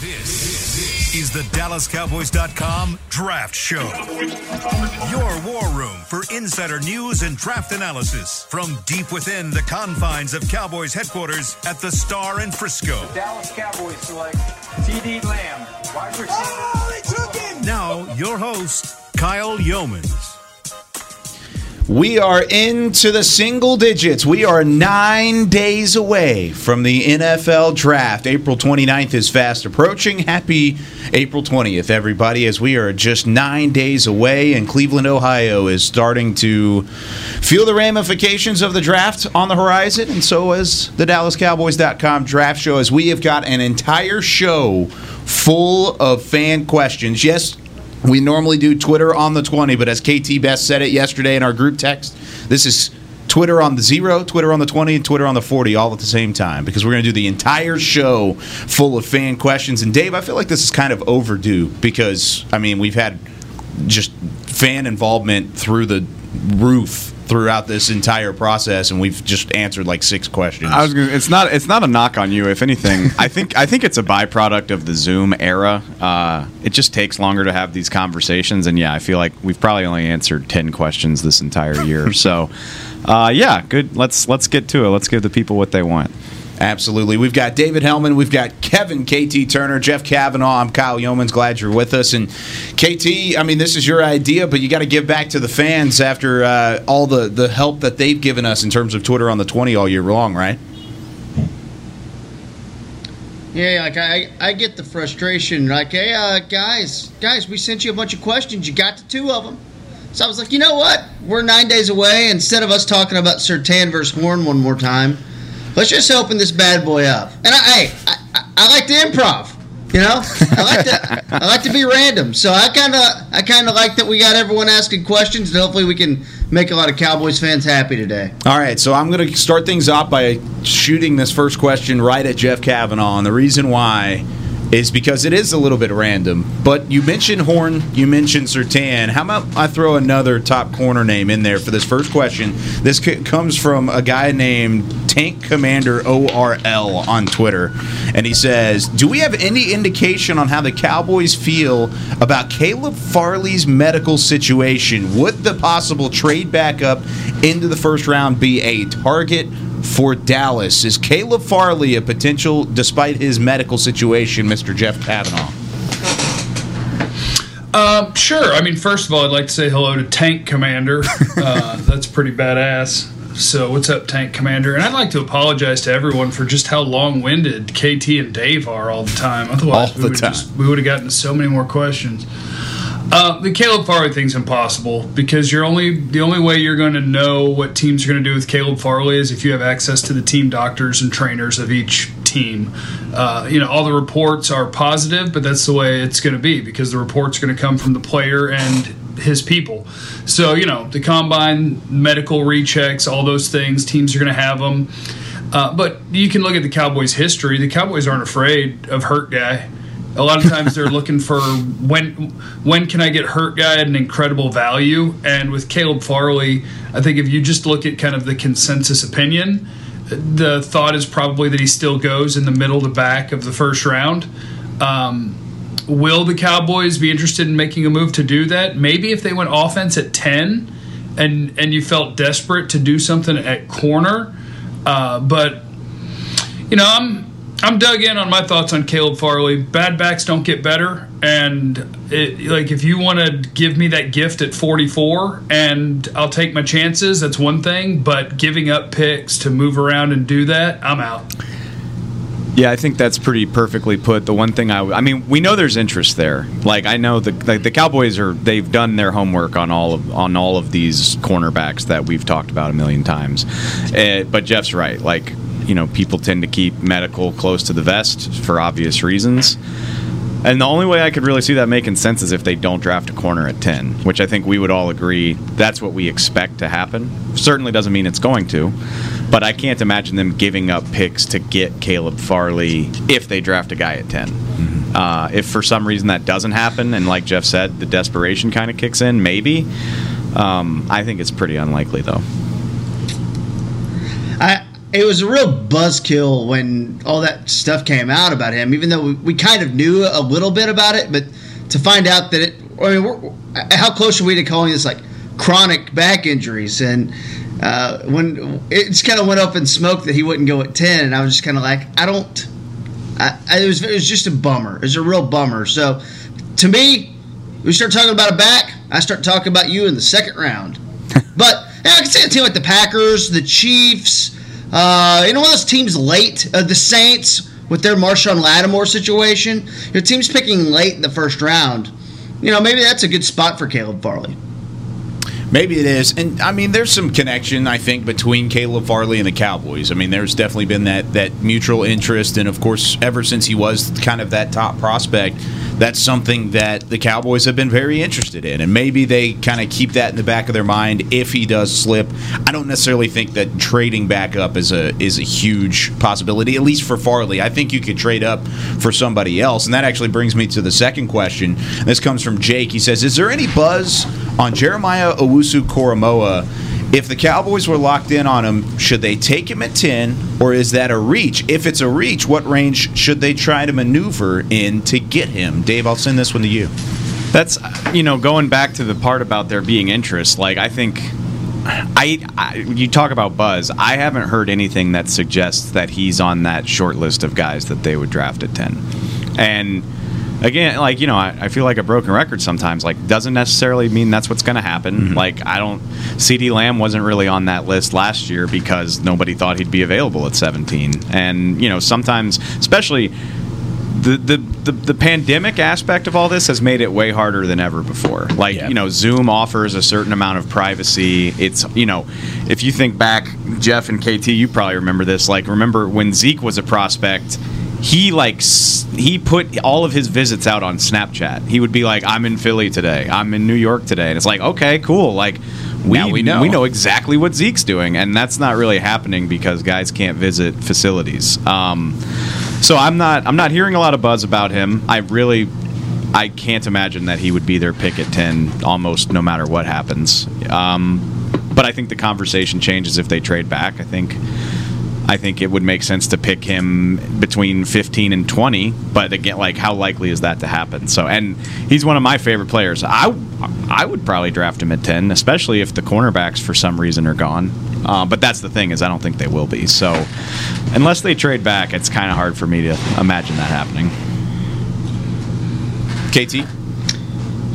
This is the DallasCowboys.com Draft Show. Your war room for insider news and draft analysis from deep within the confines of Cowboys headquarters at the Star in Frisco. Dallas Cowboys select CeeDee Lamb, wide receiver. Oh, they took him! Now, your host, Kyle Yeomans. We are into the single digits. We are nine days away from the NFL draft. April 29th is fast approaching. Happy April 20th, everybody, as we are just nine days away, and Cleveland, Ohio is starting to feel the ramifications of the draft on the horizon, and so is the DallasCowboys.com draft show, as we have got an entire show full of fan questions. Yes, we normally do Twitter on the 20, but as KT Best said it yesterday in our group text, this is Twitter on the zero, Twitter on the 20, and Twitter on the 40 all at the same time because we're going to do the entire show full of fan questions. And Dave, I feel like this is kind of overdue because, I mean, we've had just fan involvement through the roof throughout this entire process, and we've just answered like six questions. I was gonna, it's not it's not a knock on you. If anything, I think I think it's a byproduct of the Zoom era. Uh, it just takes longer to have these conversations, and yeah, I feel like we've probably only answered ten questions this entire year. so, uh, yeah, good. Let's let's get to it. Let's give the people what they want. Absolutely. We've got David Hellman. We've got Kevin KT Turner, Jeff Kavanaugh. I'm Kyle Yeomans. Glad you're with us. And KT, I mean, this is your idea, but you got to give back to the fans after uh, all the, the help that they've given us in terms of Twitter on the 20 all year long, right? Yeah, like I, I get the frustration. Like, hey, uh, guys, guys, we sent you a bunch of questions. You got to two of them. So I was like, you know what? We're nine days away. Instead of us talking about Surtain versus Horn one more time, let's just open this bad boy up. And I, hey, I, I, I like to improv. You know, I like to I like to be random. So I kind of I kind of like that we got everyone asking questions, and hopefully we can make a lot of Cowboys fans happy today. All right, so I'm going to start things off by shooting this first question right at Jeff Kavanaugh. And the reason why is because it is a little bit random. But you mentioned Horn, you mentioned Surtain. How about I throw another top corner name in there for this first question? This comes from a guy named Tank Commander ORL on Twitter. And he says, Do we have any indication on how the Cowboys feel about Caleb Farley's medical situation? Would the possible trade back up into the first round be a target for Dallas? Is Caleb Farley a potential despite his medical situation, Mr. Jeff Kavanaugh? Um, sure. I mean, first of all, I'd like to say hello to Tank Commander. Uh, that's pretty badass. So, what's up, Tank Commander? And I'd like to apologize to everyone for just how long-winded KT and Dave are all the time. Otherwise, All we the would we would have gotten so many more questions. Uh, the Caleb Farley thing's impossible because you're only the only way you're going to know what teams are going to do with Caleb Farley is if you have access to the team doctors and trainers of each team. Uh, you know, all the reports are positive, but that's the way it's going to be because the report's going to come from the player and his people. So you know, the combine, medical rechecks, all those things, teams are going to have them. Uh, but you can look at the Cowboys' history. The Cowboys aren't afraid of hurt guy. A lot of times they're looking for when when can I get hurt guy at an incredible value. And with Caleb Farley, I think if you just look at kind of the consensus opinion, the thought is probably that he still goes in the middle to back of the first round. Um, will the Cowboys be interested in making a move to do that? Maybe if they went offense at ten, and and you felt desperate to do something at corner, uh, but you know I'm I'm dug in on my thoughts on Caleb Farley. Bad backs don't get better, and it, like if you want to give me that gift at 44, and I'll take my chances. That's one thing, but giving up picks to move around and do that, I'm out. Yeah, I think that's pretty perfectly put. The one thing I, I mean, we know there's interest there. Like I know the like the Cowboys are they've done their homework on all of on all of these cornerbacks that we've talked about a million times. Eh, but Jeff's right. Like you know, people tend to keep medical close to the vest for obvious reasons. And the only way I could really see that making sense is if they don't draft a corner at 10, which I think we would all agree that's what we expect to happen. Certainly doesn't mean it's going to, but I can't imagine them giving up picks to get Caleb Farley if they draft a guy at 10. Uh, if for some reason that doesn't happen, and like Jeff said, the desperation kind of kicks in, maybe. Um, I think it's pretty unlikely, though. I it was a real buzzkill when all that stuff came out about him. Even though we, we kind of knew a little bit about it, but to find out that it, I mean, we're, how close are we to calling this like chronic back injuries? And uh, when it just kind of went up in smoke that he wouldn't go at ten, and I was just kind of like, I don't. I, I, it was it was just a bummer. It was a real bummer. So, to me, we start talking about a back. I start talking about you in the second round. but yeah, I can see a team like the Packers, the Chiefs. Uh, you know, those teams late. Uh, the Saints with their Marshon Lattimore situation. Your team's picking late in the first round. You know, maybe that's a good spot for Caleb Farley. Maybe it is, and I mean, there's some connection I think between Caleb Farley and the Cowboys. I mean, there's definitely been that that mutual interest, and of course, ever since he was kind of that top prospect, that's something that the Cowboys have been very interested in, and maybe they kind of keep that in the back of their mind if he does slip. I don't necessarily think that trading back up is a is a huge possibility, at least for Farley. I think you could trade up for somebody else, and that actually brings me to the second question. This comes from Jake. He says, "Is there any buzz on Jeremiah Owusu Koramoah?" If the Cowboys were locked in on him, should they take him at 10 or is that a reach? If it's a reach, what range should they try to maneuver in to get him? Dave, I'll send this one to you. That's you know going back to the part about there being interest. Like I think I, I, you talk about Buzz. I haven't heard anything that suggests that he's on that short list of guys that they would draft at ten. And again, like you know, I, I feel like a broken record sometimes. Like doesn't necessarily mean that's what's going to happen. Mm-hmm. Like I don't. CeeDee Lamb wasn't really on that list last year because nobody thought he'd be available at 17. And you know, sometimes, especially the, the, the, the pandemic aspect of all this has made it way harder than ever before. Like, you know, Zoom offers a certain amount of privacy. It's, you know, if you think back, Jeff and KT, you probably remember this. Like, remember when Zeke was a prospect, he like he put all of his visits out on Snapchat. He would be like, "I'm in Philly today. I'm in New York today," and it's like, okay, cool. Like, we Now we know. we know exactly what Zeke's doing, and that's not really happening because guys can't visit facilities. Um, so I'm not I'm not hearing a lot of buzz about him. I really I can't imagine that he would be their pick at ten almost no matter what happens. Um, but I think the conversation changes if they trade back. I think I think it would make sense to pick him between 15 and 20. But again, like how likely is that to happen? So, and he's one of my favorite players. I I would probably draft him at 10, especially if the cornerbacks for some reason are gone. Uh, but that's the thing is I don't think they will be. So, unless they trade back, it's kind of hard for me to imagine that happening. KT?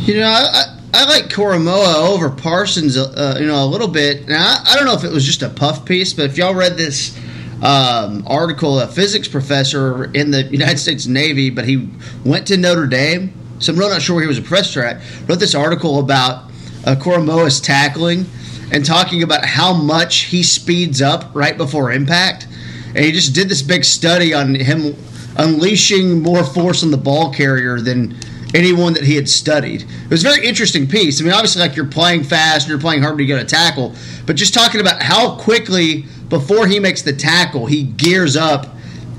You know, I, I, like Koramoah over Parsons, uh, you know, a little bit. Now, I, I don't know if it was just a puff piece, but if y'all read this um, article, a physics professor in the United States Navy, but he went to Notre Dame, so I'm really not sure where he was a professor at, wrote this article about uh, Koramoah's tackling and talking about how much he speeds up right before impact. And he just did this big study on him unleashing more force on the ball carrier than anyone that he had studied. It was a very interesting piece. I mean, obviously, like you're playing fast and you're playing hard to get a tackle, but just talking about how quickly before he makes the tackle, he gears up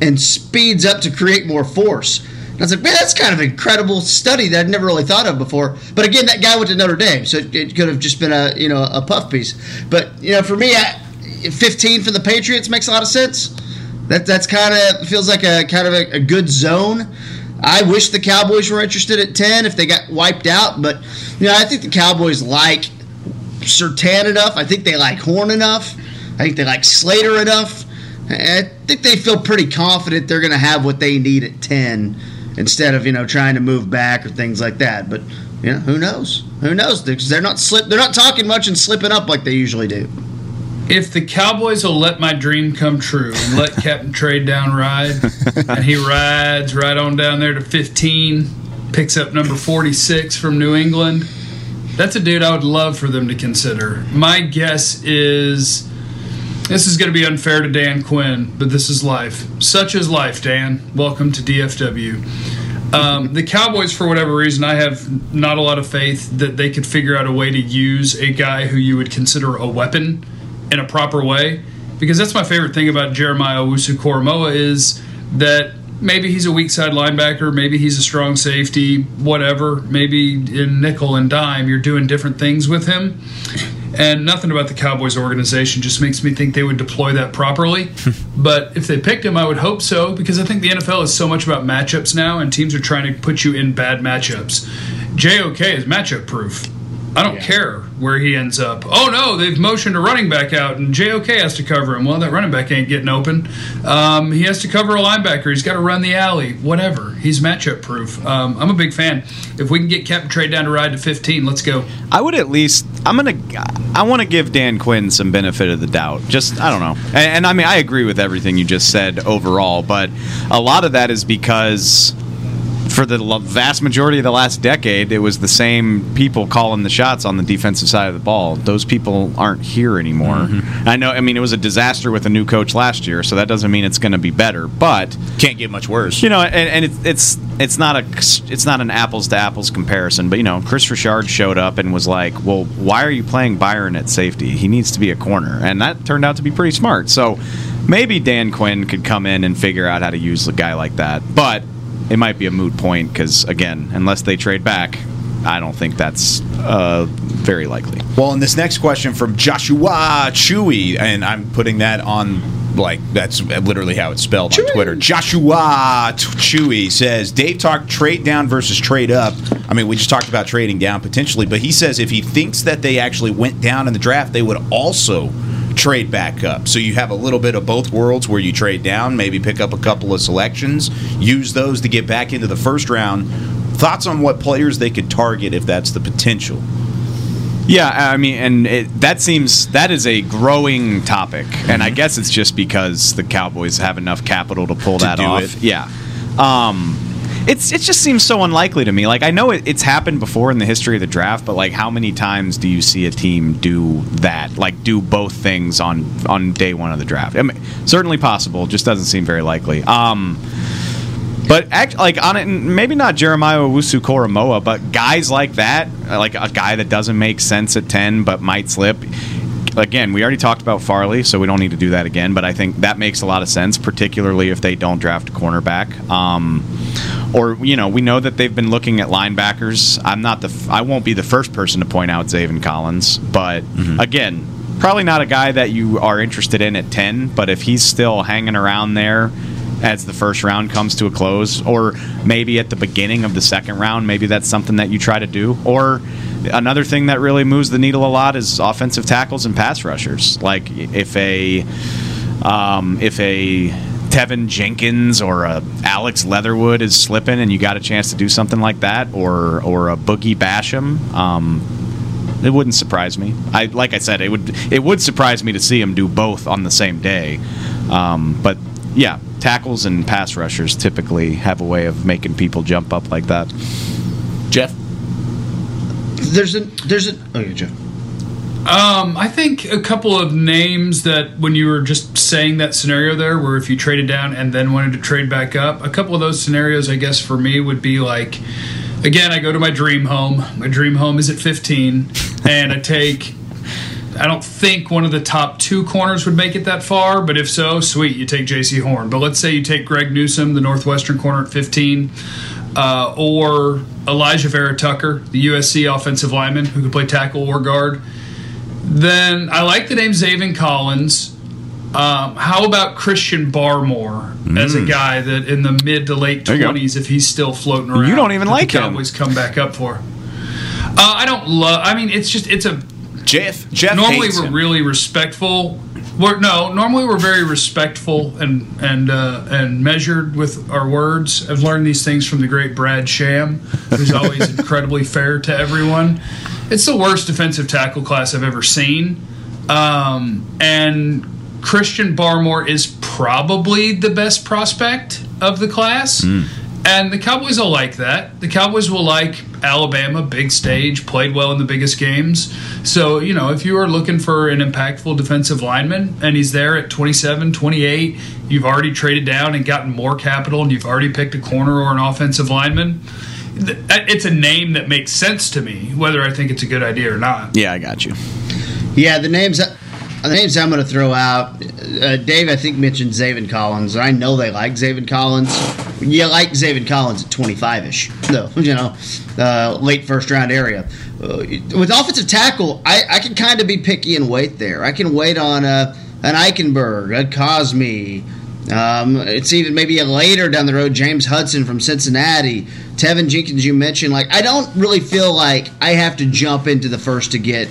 and speeds up to create more force. And I was like, man, that's kind of an incredible study that I'd never really thought of before. But again, that guy went to Notre Dame, so it, could have just been a you know a puff piece. But you know, for me, I, 15 for the Patriots makes a lot of sense. That that's kind of feels like a kind of a, a good zone. I wish the Cowboys were interested at 10 if they got wiped out, but you know, I think the Cowboys like Surtain enough. I think they like Horn enough. I think they like Slater enough. I think they feel pretty confident they're going to have what they need at 10 instead of, you know, trying to move back or things like that. But, you know, who knows? Who knows? Because they're not slip they're not talking much and slipping up like they usually do. if the Cowboys will let my dream come true and let Captain Trade Down ride, and he rides right on down there to 15, picks up number 46 from New England, that's a dude I would love for them to consider. My guess is this is going to be unfair to Dan Quinn, but this is life. Such is life, Dan. Welcome to DFW. Um, the Cowboys, for whatever reason, I have not a lot of faith that they could figure out a way to use a guy who you would consider a weapon in a proper way. Because that's my favorite thing about Jeremiah Owusu Koramoah is that maybe he's a weak side linebacker, maybe he's a strong safety, whatever. Maybe in nickel and dime, you're doing different things with him. And nothing about the Cowboys organization just makes me think they would deploy that properly. but if they picked him, I would hope so because I think the NFL is so much about matchups now, and teams are trying to put you in bad matchups. JOK is matchup proof. I don't care where he ends up. Oh no, they've motioned a running back out, and JOK has to cover him. Well, that running back ain't getting open. Um, he has to cover a linebacker. He's got to run the alley. Whatever. He's matchup proof. Um, I'm a big fan. If we can get Captain Trade down to ride to 15, let's go. I would at least. I'm gonna. I want to give Dan Quinn some benefit of the doubt. Just I don't know. And, and I mean I agree with everything you just said overall, but a lot of that is because for the vast majority of the last decade, it was the same people calling the shots on the defensive side of the ball. Those people aren't here anymore. Mm-hmm. I know. I mean, it was a disaster with a new coach last year, so that doesn't mean it's going to be better. But Can't get much worse. you know, and, and it's it's it's not a it's not an apples to apples comparison. But you know, Kris Richard showed up and was like, "Well, why are you playing Byron at safety? He needs to be a corner," and that turned out to be pretty smart. So maybe Dan Quinn could come in and figure out how to use a guy like that, but it might be a moot point because again, unless they trade back. I don't think that's uh, very likely. Well, in this next question from Joshua Chewy, and I'm putting that on like that's literally how it's spelled on Twitter. Joshua Chewy says Dave talked trade down versus trade up. I mean, we just talked about trading down potentially, but he says if he thinks that they actually went down in the draft, they would also trade back up. So you have a little bit of both worlds where you trade down, maybe pick up a couple of selections, use those to get back into the first round. Thoughts on what players they could target if that's the potential? Yeah, I mean, and it, that seems that is a growing topic, and I guess it's just because the Cowboys have enough capital to pull To that do off. it. Yeah, um, it's it just seems so unlikely to me. Like I know it, it's happened before in the history of the draft, but like how many times do you see a team do that? Like do both things on on day one of the draft? I mean, certainly possible, just doesn't seem very likely. Um, but act, like on it, maybe not Jeremiah Owusu Koramoah, but guys like that, like a guy that doesn't make sense at ten but might slip. Again, we already talked about Farley, so we don't need to do that again. But I think that makes a lot of sense, particularly if they don't draft a cornerback. Um, or you know, we know that they've been looking at linebackers. I'm not the, f- I won't be the first person to point out Zaven Collins, but again, probably not a guy that you are interested in at ten. But if he's still hanging around there as the first round comes to a close, or maybe at the beginning of the second round, maybe that's something that you try to do. Or another thing that really moves the needle a lot is offensive tackles and pass rushers. Like if a um, if a Teven Jenkins or a Alex Leatherwood is slipping, and you got a chance to do something like that, or or a Boogie Basham. Um, it wouldn't surprise me. I like I said, it would it would surprise me to see him do both on the same day. Um, but yeah, tackles and pass rushers typically have a way of making people jump up like that. Jeff? There's a there's a okay, Jeff. Um, I think a couple of names that when you were just saying that scenario there, where if you traded down and then wanted to trade back up, a couple of those scenarios, I guess for me would be like, again, I go to my dream home. My dream home is at 15, and I take. I don't think one of the top two corners would make it that far, but if so, sweet, you take Jaycee Horn. But let's say you take Greg Newsome, the Northwestern corner at 15, uh, or Alijah Vera Tucker, the USC offensive lineman who could play tackle or guard. Then I like the name Zaven Collins. Um, how about Christian Barmore as a guy that in the mid to late Mm. There you go. twenties, if he's still floating around, you don't even like the him. Cowboys come back up for. Uh, I don't love. I mean, it's just it's a Jeff Jeff normally we're him. really respectful. We're, no, normally we're very respectful and and uh, and measured with our words. I've learned these things from the great Brad Sham, who's always incredibly fair to everyone. It's the worst defensive tackle class I've ever seen, um, and Christian Barmore is probably the best prospect of the class. And the Cowboys will like that. The Cowboys will like Alabama, big stage, played well in the biggest games. So, you know, if you are looking for an impactful defensive lineman and he's there at 27, 28, you've already traded down and gotten more capital and you've already picked a corner or an offensive lineman, it's a name that makes sense to me, whether I think it's a good idea or not. Yeah, I got you. Yeah, the names. I, the names I'm going to throw out, uh, Dave, I think mentioned Zaven Collins. and I know they like Zaven Collins. You like Zaven Collins at 25 ish, though, you know, uh, late first round area. Uh, with offensive tackle, I, I can kind of be picky and wait there. I can wait on uh, an Eichenberg, a Cosmi. Um, it's even maybe a later down the road, James Hudson from Cincinnati, Teven Jenkins. You mentioned like I don't really feel like I have to jump into the first to get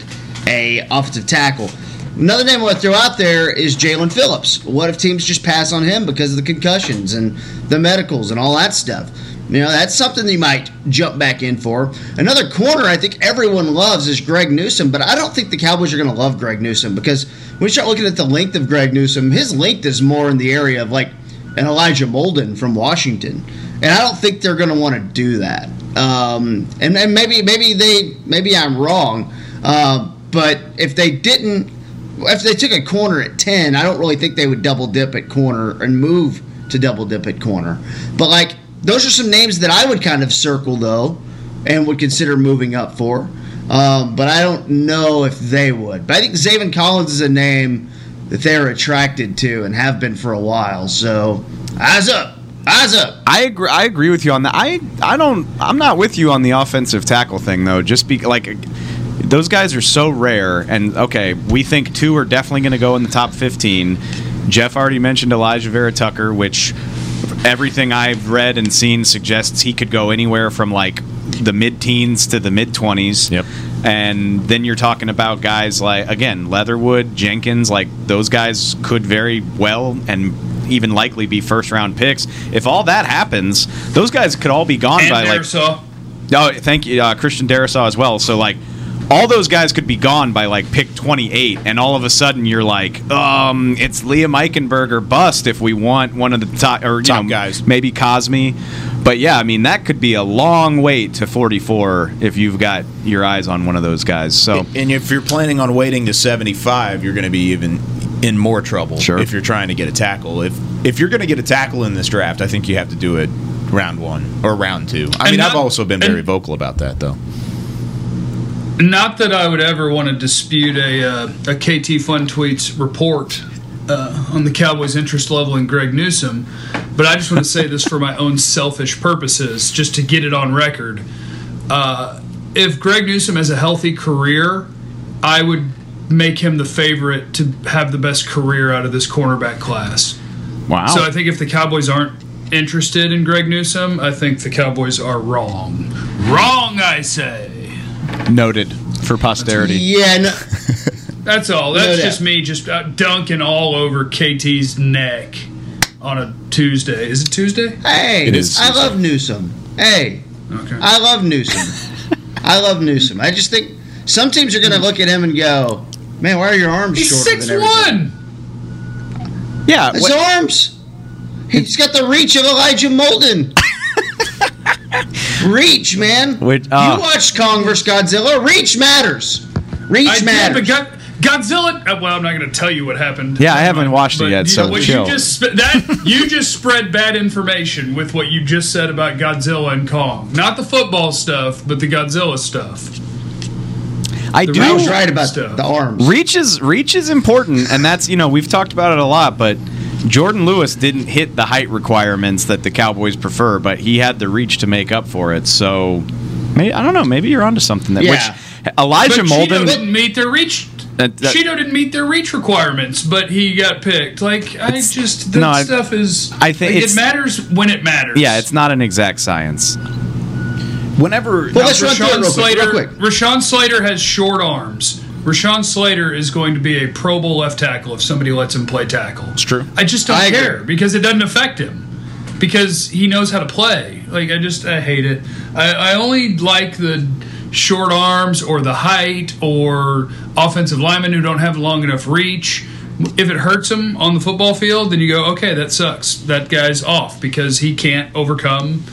a offensive tackle. Another name I want to throw out there is Jaelan Phillips. What if teams just pass on him because of the concussions and the medicals and all that stuff? You know, that's something you might jump back in for. Another corner I think everyone loves is Greg Newsome, but I don't think the Cowboys are going to love Greg Newsome because when you start looking at the length of Greg Newsome, his length is more in the area of like an Elijah Molden from Washington. And I don't think they're going to want to do that. Um, and, and maybe maybe they maybe I'm wrong, uh, but if they didn't if they took a corner at 10, I don't really think they would double dip at corner and move to double dip at corner. But like those are some names that I would kind of circle though and would consider moving up for. Um, but I don't know if they would. But I think Zaven Collins is a name that they're attracted to and have been for a while. So eyes up. Eyes up. I agree. I agree with you on that. I I don't. I'm not with you on the offensive tackle thing though. Just be like those guys are so rare. And okay, we think two are definitely going to go in the top 15. Jeff already mentioned Alijah Vera Tucker, which everything I've read and seen suggests he could go anywhere from like the mid teens to the mid 20s. Yep. And then you're talking about guys like, again, Leatherwood, Jenkins, like those guys could very well and even likely be first round picks. If all that happens, those guys could all be gone And by like. Darrisaw. Oh, thank you, uh, Christian Darrisaw as well. So like, all those guys could be gone by like pick 28, and all of a sudden you're like, um, it's Liam Eichenberger bust if we want one of the top or you Top know, guys. maybe Cosmi. But yeah, I mean that could be a long wait to 44 if you've got your eyes on one of those guys. So And if you're planning on waiting to 75, you're going to be even in more trouble Sure. if you're trying to get a tackle. If if you're going to get a tackle in this draft, I think you have to do it round one or round two. I And mean, I've also been very vocal about that, though. Not that I would ever want to dispute a, uh, a KT Fun Tweets report uh, on the Cowboys' interest level in Greg Newsome, but I just want to say this for my own selfish purposes, just to get it on record. Uh, if Greg Newsome has a healthy career, I would make him the favorite to have the best career out of this cornerback class. wow, So I think if the Cowboys aren't interested in Greg Newsome, I think the Cowboys are wrong. Wrong, I say. Noted for posterity. Yeah, no, That's all. That's No just me just uh, dunking all over KT's neck on a Tuesday. Is it Tuesday? hey, It is I Tuesday. love Newsome. Hey, Okay. I love Newsome. I love Newsome. I just think some teams are going to look at him and go, "Man, why are your arms He's shorter six than everything?" one. Yeah, His what- arms. He's got the reach of Elijah Molden. Reach, man. Which- uh, you watched Kong vs. Godzilla. Reach matters. Reach I did, matters. but God, Godzilla. uh, Well, I'm not going to tell you what happened. Yeah, I haven't watched it yet, so know, what chill. you just that you just spread bad information with what you just said about Godzilla and Kong. Not the football stuff, but the Godzilla stuff. I the do. I was right about stuff. the arms. Reach is reach is important, and that's you know we've talked about it a lot, but Jourdan Lewis didn't hit the height requirements that the Cowboys prefer, but he had the reach to make up for it. So, maybe, I don't know. Maybe you're onto something. That Yeah. which Elijah But Cheeto Molden. didn't meet their reach. That- that- Cheeto didn't meet their reach requirements, but he got picked. Like I just that no, I- stuff is. I think like, it matters when it matters. Yeah, it's not an exact science. Whenever Well, let's run through Rashawn real quick, Slater. real quick. Rashawn Slater has short arms. Rashawn Slater is going to be a Pro Bowl left tackle if somebody lets him play tackle. It's true. I just don't I agree. care because it doesn't affect him because he knows how to play. Like I just I hate it. I, I only like the short arms or the height or offensive linemen who don't have long enough reach. If it hurts him on the football field, then you go, okay, that sucks. That guy's off because he can't overcome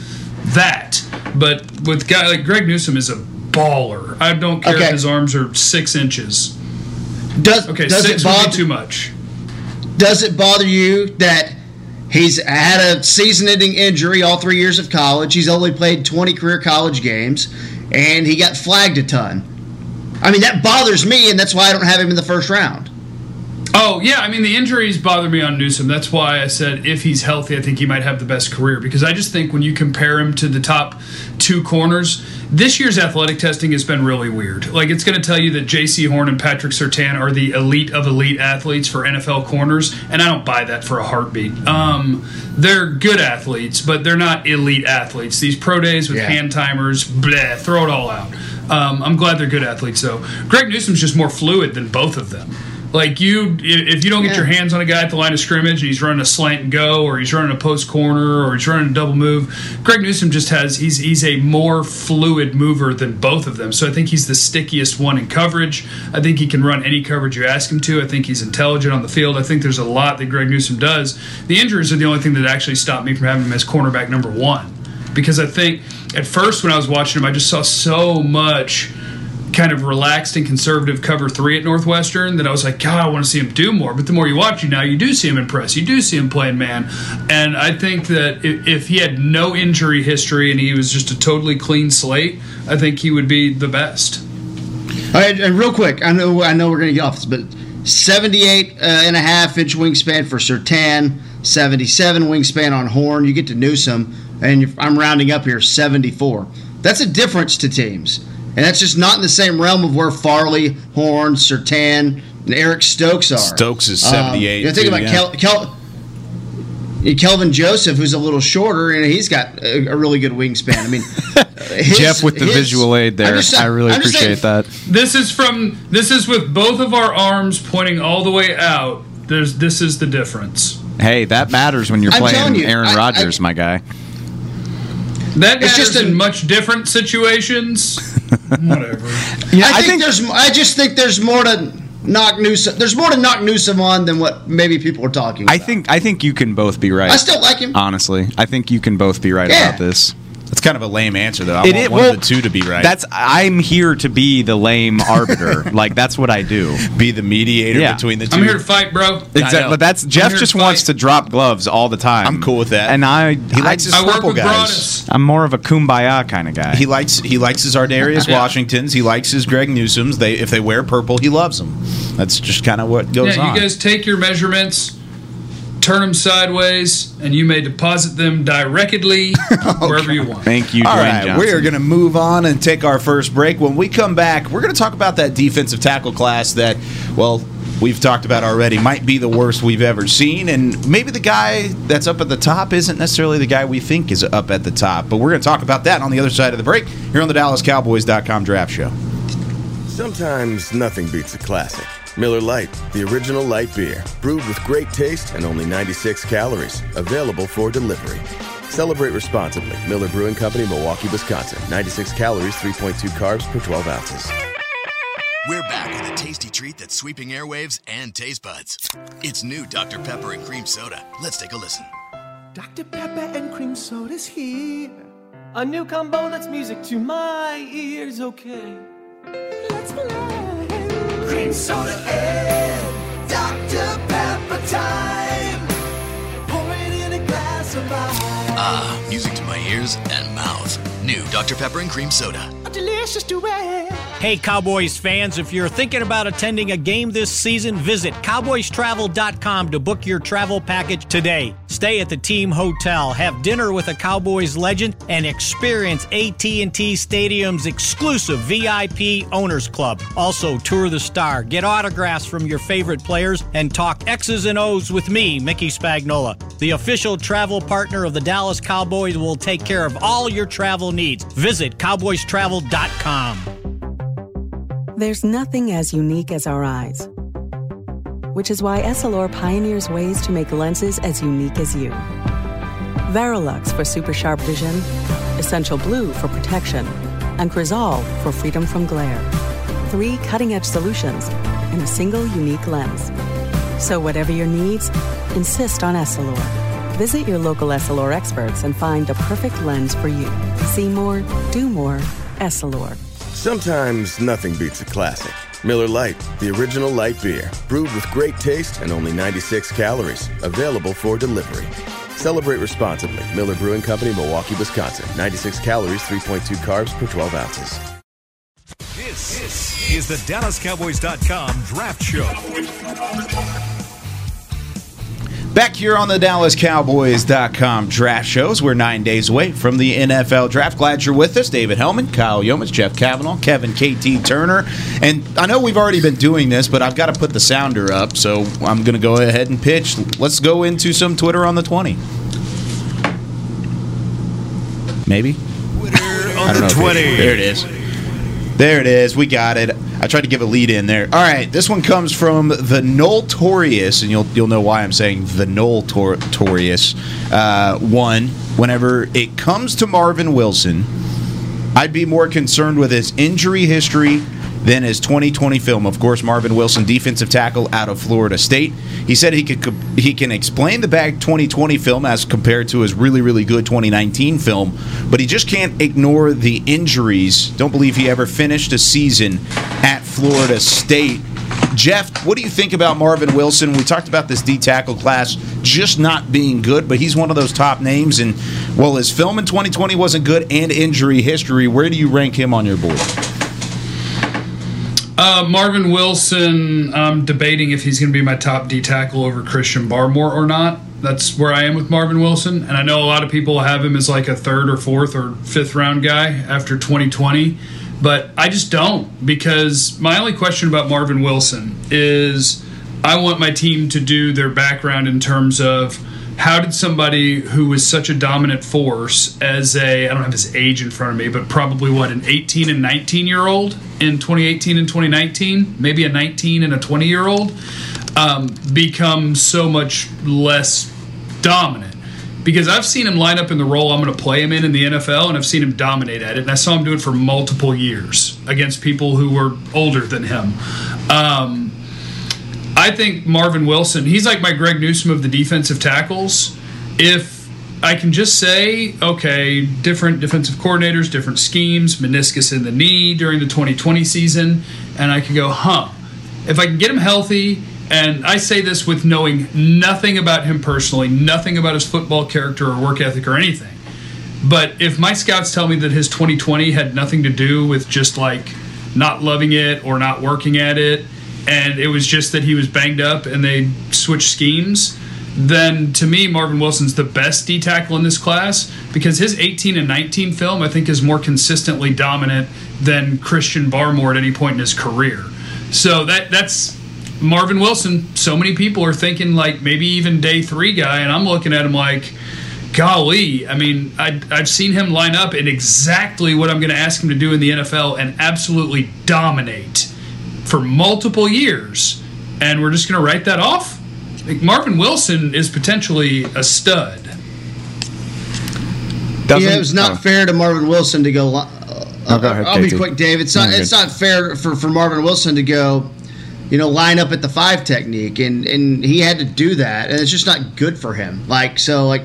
that. But with guy like Greg Newsome is a baller. I don't care Okay. if his arms are six inches. Does Okay, does six it bother too much. Does it bother you that he's had a season-ending injury all three years of college? He's only played 20 career college games, and he got flagged a ton. I mean, that bothers me, and that's why I don't have him in the first round. Oh yeah, I mean the injuries bother me on Newsome. That's why I said if he's healthy, I think he might have the best career because I just think when you compare him to the top two corners, this year's athletic testing has been really weird. Like it's going to tell you that Jaycee Horn and Patrick Surtain are the elite of elite athletes for NFL corners, and I don't buy that for a heartbeat. Um, they're good athletes, but they're not elite athletes. These pro days with Yeah. hand timers, bleh, throw it all out. Um, I'm glad they're good athletes though. Greg Newsome's just more fluid than both of them. Like you, if you don't get Yeah. your hands on a guy at the line of scrimmage and he's running a slant and go, or he's running a post corner, or he's running a double move, Greg Newsome just has he's he's a more fluid mover than both of them. So I think he's the stickiest one in coverage. I think he can run any coverage you ask him to. I think he's intelligent on the field. I think there's a lot that Greg Newsome does. The injuries are the only thing that actually stopped me from having him as cornerback number one, because I think at first when I was watching him, I just saw so much kind of relaxed and conservative cover three at Northwestern that I was like, God, I want to see him do more. But the more you watch him now, you do see him impress. You do see him playing man. And I think that if, he had no injury history and he was just a totally clean slate, I think he would be the best. All right, and real quick, I know I know we're gonna get off this, but 78 uh, and a half inch wingspan for Surtain, 77 wingspan on Horn. You get to Newsome, and I'm rounding up here 74. That's a difference to teams, and that's just not in the same realm of where Farley, Horn, Surtain, and Eric Stokes are. Stokes is Um, 78 you know, think too, about yeah. Kel, Kel, Kelvin Joseph, who's a little shorter, and he's got a, a really good wingspan. I mean, his- Jeff with the his- visual aid there. I'm just- I really appreciate saying- that. This is from this is with both of our arms pointing all the way out. There's this is the difference. Hey, that matters when you're I'm playing you, Aaron I- I- Rodgers, my guy. That It's matters just a- in much different situations. Whatever. Yeah, I, think, there's. I just think there's more to knock Newsome. There's more to knock Newsome on than what maybe people are talking. I think I think you can both be right. I still like him. honestly, I think you can both be right Yeah. about this. That's kind of a lame answer, though. I It want is- one well, of the two to be right. That's I'm here to be the lame arbiter. like that's what I do. be the mediator Yeah. between the 2 I'm here to fight, bro. Exactly. But that's Jeff just to wants to drop gloves all the time. I'm cool with that. And I He likes his I work purple with guys. Broadus. I'm more of a kumbaya kind of guy. He likes he likes his Ardarius Yeah. Washingtons. He likes his Greg Newsomes. They if they wear purple, he loves them. That's just kind of what goes Yeah, on. you guys take your measurements, turn them sideways, and you may deposit them directly wherever you want. Thank you, All Dwayne right, Johnson. we are going to move on and take our first break. When we come back, we're going to talk about that defensive tackle class that, well, we've talked about already, might be the worst we've ever seen. And maybe the guy that's up at the top isn't necessarily the guy we think is up at the top. But we're going to talk about that on the other side of the break here on the DallasCowboys.com Draft Show. Sometimes nothing beats a classic. Miller Lite, the original light beer, brewed with great taste and only 96 calories, available for delivery. Celebrate responsibly. Miller Brewing Company, Milwaukee, Wisconsin. 96 calories, 3.2 carbs per 12 ounces. We're back with a tasty treat that's sweeping airwaves and taste buds. It's new Dr. Pepper and Cream Soda. Let's take a listen. Dr. Pepper and cream soda's here. A new combo that's music to my ears, okay? Let's play. Cream soda and Dr. Pepper time. Pour it in a glass of ice. Ah, music to my ears and mouth. New Dr. Pepper and Cream Soda. A delicious duet. Hey, Cowboys fans, if you're thinking about attending a game this season, visit cowboystravel.com to book your travel package today. Stay at the team hotel, have dinner with a Cowboys legend, and experience AT&T Stadium's exclusive VIP Owners Club. Also, tour the star, get autographs from your favorite players, and talk X's and O's with me, Mickey Spagnola. The official travel partner of the Dallas Cowboys will take care of all your travel needs. Visit cowboystravel.com. There's nothing as unique as our eyes, which is why Essilor pioneers ways to make lenses as unique as you. Varilux for super sharp vision, Essential Blue for protection, and Crizal for freedom from glare. Three cutting edge solutions in a single unique lens. So, whatever your needs, insist on Essilor. Visit your local Essilor experts and find the perfect lens for you. See more, do more, Essilor. Sometimes nothing beats a classic. Miller Lite, the original light beer, brewed with great taste and only 96 calories, available for delivery. Celebrate responsibly. Miller Brewing Company, Milwaukee, Wisconsin. 96 calories, 3.2 carbs per 12 ounces. This is the DallasCowboys.com Draft Show. Back here on the DallasCowboys.com draft shows. We're nine days away from the NFL draft. Glad you're with us. David Hellman, Kyle Yeomans, Jeff Kavanaugh, Kevin KT Turner. And I know we've already been doing this, but I've got to put the sounder up, so I'm going to go ahead and pitch. Let's go into some Twitter on the 20. Maybe? Twitter on the 20. There it is. There it is. We got it. I tried to give a lead in there. All right, this one comes from the Notorious, and you'll you'll know why I'm saying the Notorious uh, one. Whenever it comes to Marvin Wilson, I'd be more concerned with his injury history than his 2020 film. Of course, Marvin Wilson, defensive tackle out of Florida State. He said he could he can explain the bad 2020 film as compared to his really really good 2019 film, but he just can't ignore the injuries. Don't believe he ever finished a season at Florida State. Jeff, what do you think about Marvin Wilson? We talked about this D tackle class just not being good, but he's one of those top names. And well, his film in 2020 wasn't good, and injury history. Where do you rank him on your board? Uh, Marvin Wilson, I'm debating if he's going to be my top D tackle over Christian Barmore or not. That's where I am with Marvin Wilson. And I know a lot of people have him as like a third or fourth or fifth round guy after 2020. But I just don't because my only question about Marvin Wilson is I want my team to do their background in terms of how did somebody who was such a dominant force as a I don't have his age in front of me, but probably what an 18 and 19 year old in 2018 and 2019, maybe a 19 and a 20 year old, um, become so much less dominant. Because I've seen him line up in the role I'm going to play him in in the NFL, and I've seen him dominate at it. And I saw him do it for multiple years against people who were older than him. Um, I think Marvin Wilson, he's like my Greg Newsome of the defensive tackles. If I can just say, okay, different defensive coordinators, different schemes, meniscus in the knee during the 2020 season, and I can go, huh, if I can get him healthy, and I say this with knowing nothing about him personally, nothing about his football character or work ethic or anything. But if my scouts tell me that his 2020 had nothing to do with just like not loving it or not working at it, and it was just that he was banged up and they switched schemes, then to me, Marvin Wilson's the best D tackle in this class because his 18 and 19 film, I think, is more consistently dominant than Christian Barmore at any point in his career. So that that's Marvin Wilson. So many people are thinking like maybe even day three guy, and I'm looking at him like, golly. I mean, I, I've seen him line up in exactly what I'm going to ask him to do in the NFL and absolutely dominate for multiple years, and we're just going to write that off? Like Marvin Wilson is potentially a stud. yeah, it was not fair to Marvin Wilson to go. Uh, Oh, go ahead, I'll be quick, Dave. It's not. No, it's good. not fair for, for Marvin Wilson to go, you know, line up at the five technique, and and he had to do that, and it's just not good for him. Like so, like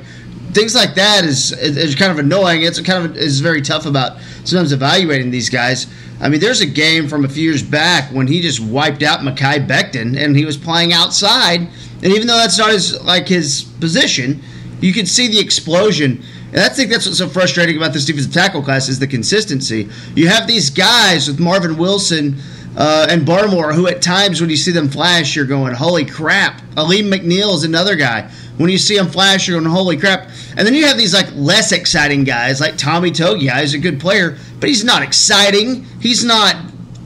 things like that is is kind of annoying. It's kind of is very tough about sometimes evaluating these guys. I mean, there's a game from a few years back when he just wiped out Mekhi Becton, and he was playing outside, and even though that's not his like his position, you could see the explosion. And I think that's what's so frustrating about this defensive tackle class is the consistency. You have these guys with Marvin Wilson uh, and Barmore who, at times, when you see them flash, you're going, "Holy crap!" Alim McNeill is another guy. When you see him flash, you're going, "Holy crap!" And then you have these like less exciting guys, like Tommy Togiai. He's a good player, but he's not exciting. He's not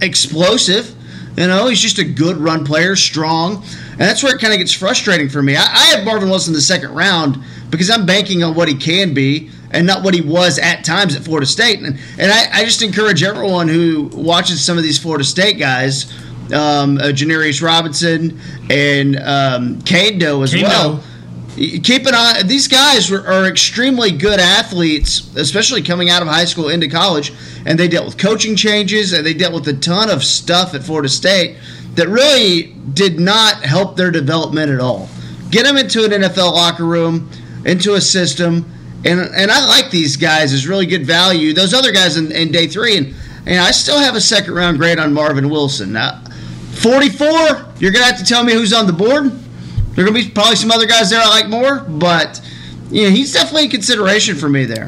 explosive. You know, he's just a good run player, strong, and that's where it kind of gets frustrating for me. I, I have Marvin Wilson in the second round because I'm banking on what he can be and not what he was at times at Florida State. And, and I, I just encourage everyone who watches some of these Florida State guys, um, uh, Janarius Robinson and um, Kaindoh as well. Keep an eye. These guys are, are extremely good athletes, especially coming out of high school into college, and they dealt with coaching changes and they dealt with a ton of stuff at Florida State that really did not help their development at all. Get them into an NFL locker room, into a system, and and I like these guys as really good value. Those other guys in, in day three, and and I still have a second round grade on Marvin Wilson. Now, 44, you're gonna have to tell me who's on the board. There are gonna be probably some other guys there I like more, but know he's definitely in consideration for me there.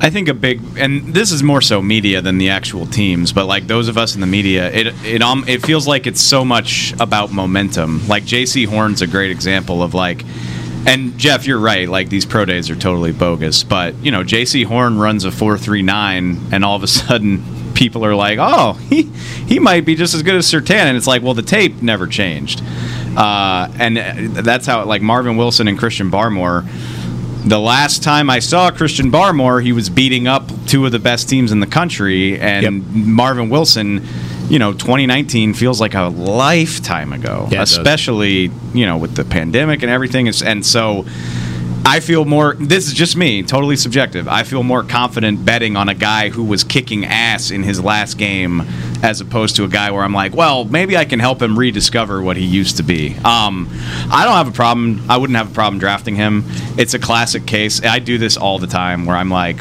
I think a big, and this is more so media than the actual teams, but like those of us in the media, it it um it feels like it's so much about momentum. Like Jaycee Horn's a great example of like, and Jeff, you're right. Like these pro days are totally bogus, but you know Jaycee Horn runs a four three nine, and all of a sudden people are like, oh, he he might be just as good as Surtain, and it's like, well, the tape never changed, uh, and that's how like Marvin Wilson and Christian Barmore the last time I saw Christian Barmore, he was beating up two of the best teams in the country, and Marvin Wilson. You know, 2019 feels like a lifetime ago, Yeah, it does. especially you know with the pandemic and everything. And so, I feel more. This is just me, totally subjective. I feel more confident betting on a guy who was kicking ass in his last game, as opposed to a guy where I'm like, well, maybe I can help him rediscover what he used to be. Um, I don't have a problem. I wouldn't have a problem drafting him. It's a classic case. I do this all the time, where I'm like.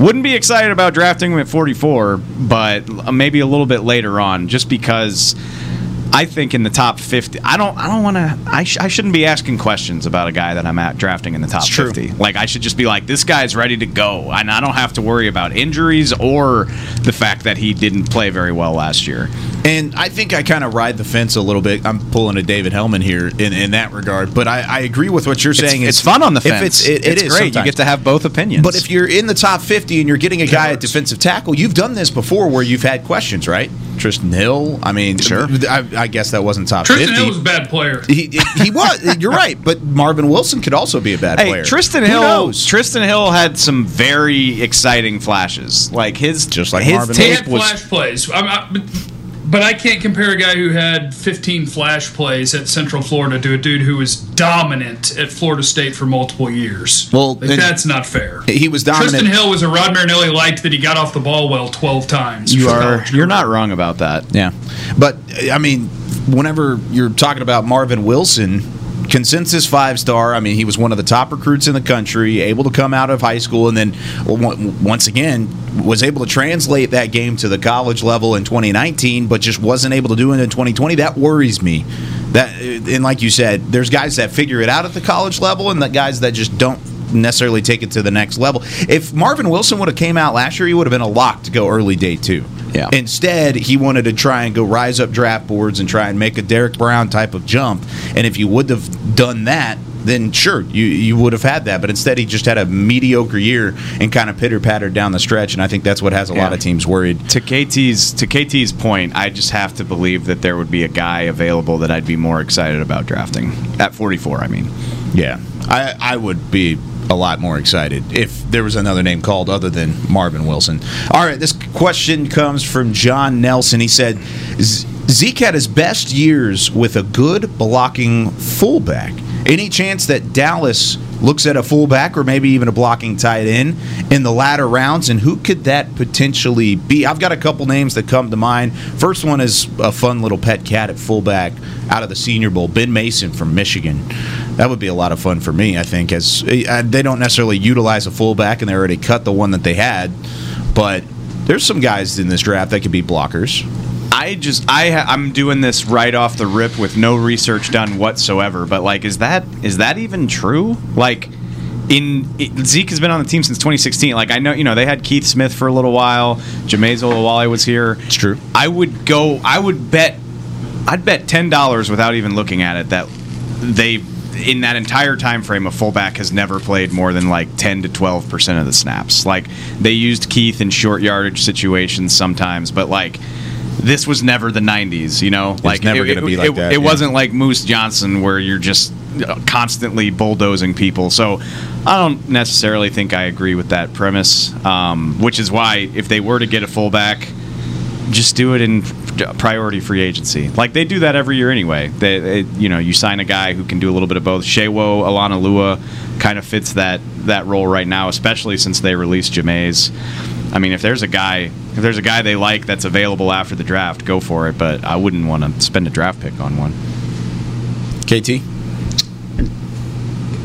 Wouldn't be excited about drafting him at 44, but maybe a little bit later on, just because I think in the top 50, I don't, I don't want to, I, sh- I shouldn't be asking questions about a guy that I'm at drafting in the top 50. Like, I should just be like, this guy's ready to go. And I don't have to worry about injuries or the fact that he didn't play very well last year. And I think I kind of ride the fence a little bit. I'm pulling a David Helman here in, in that regard, but I, I agree with what you're It's- saying. it's fun on the If fence. it's, it, It's it is great. You get to have both opinions. But if you're in the top 50 and you're getting a guy at defensive tackle, you've done this before where you've had questions, right? Trysten Hill. I mean, sure. I, I guess that wasn't top Trysten 50. Hill was a bad player. He, he was. You're right. But Marvin Wilson could also be a bad Hey, player. Trysten Who Hill. knows? Trysten Hill had some very exciting flashes. Like his, just like his Marvin tape had was flash plays. I'm, I, but, but I can't compare a guy who had 15 flash plays at Central Florida to a dude who was dominant at Florida State for multiple years. Well, Like, that's not fair. He was dominant. Trysten Hill was a Rod Marinelli light that he got off the ball well 12 times. You are. You're not wrong about that. Yeah, but I mean, whenever you're talking about Marvin Wilson, consensus five star. I mean, he was one of the top recruits in the country, able to come out of high school, and then once again was able to translate that game to the college level in 2019, but just wasn't able to do it in 2020. That worries me. That and like you said, there's guys that figure it out at the college level, and the guys that just don't necessarily take it to the next level. If Marvin Wilson would have came out last year, he would have been a lock to go early day two. Yeah. Instead, he wanted to try and go rise up draft boards and try and make a Derrick Brown type of jump. And if you would have done that, then sure, you you would have had that. But instead, he just had a mediocre year and kind of pitter pattered down the stretch. And I think that's what has a lot of teams worried. To KT's to KT's point, I just have to believe that there would be a guy available that I'd be more excited about drafting at 44. I mean, Yeah, I I would be a lot more excited if there was another name called other than Marvin Wilson. All right, this question comes from John Nelson. He said Zeke had his best years with a good blocking fullback. Any chance that Dallas looks at a fullback or maybe even a blocking tight end in the latter rounds? And who could that potentially be? I've got a couple names that come to mind. First one is a fun little pet cat at fullback out of the Senior Bowl, Ben Mason from Michigan. That would be a lot of fun for me, I think, as uh, they don't necessarily utilize a fullback and they already cut the one that they had. But there's some guys in this draft that could be blockers. I just I ha- I'm doing this right off the rip with no research done whatsoever. But like, is that is that even true? Like. In it, Zeke has been on the team since 2016. Like I know, you know, they had Keith Smith for a little while. Jamize Olawale was here. It's true. I would go. I would bet. I'd bet ten dollars without even looking at it that they, in that entire time frame, a fullback has never played more than like ten to twelve percent of the snaps. Like they used Keith in short yardage situations sometimes, but like this was never the '90s. You know, like never gonna be like it- that, It yeah. wasn't like Moose Johnson where you're just uh, constantly bulldozing people. So I don't necessarily think I agree with that premise. Um, which is why if they were to get a fullback just do it in priority free agency. Like they do that every year anyway. They, they- you know, you sign a guy who can do a little bit of both. Sewo Olonilua kind of fits that that role right now, especially since they released Jamize. I mean, if there's a guy, if there's a guy they like that's available after the draft, go for it. But I wouldn't want to spend a draft pick on one. KT?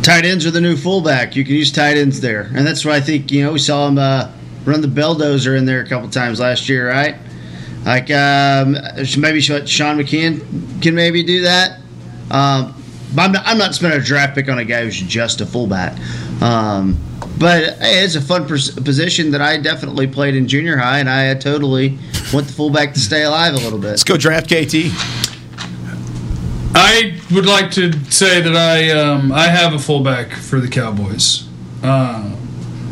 Tight ends are the new fullback. You can use tight ends there, and that's why I think you know we saw him uh, run the belldozer in there a couple times last year, right? Like um, maybe Sean McKeon can maybe do that. Um, I'm not, I'm not spending a draft pick on a guy who's just a fullback. Um, but hey, it's a fun pos- position that I definitely played in junior high, and I totally want the fullback to stay alive a little bit. Let's go draft KT. I would like to say that I um, I have a fullback for the Cowboys. Uh,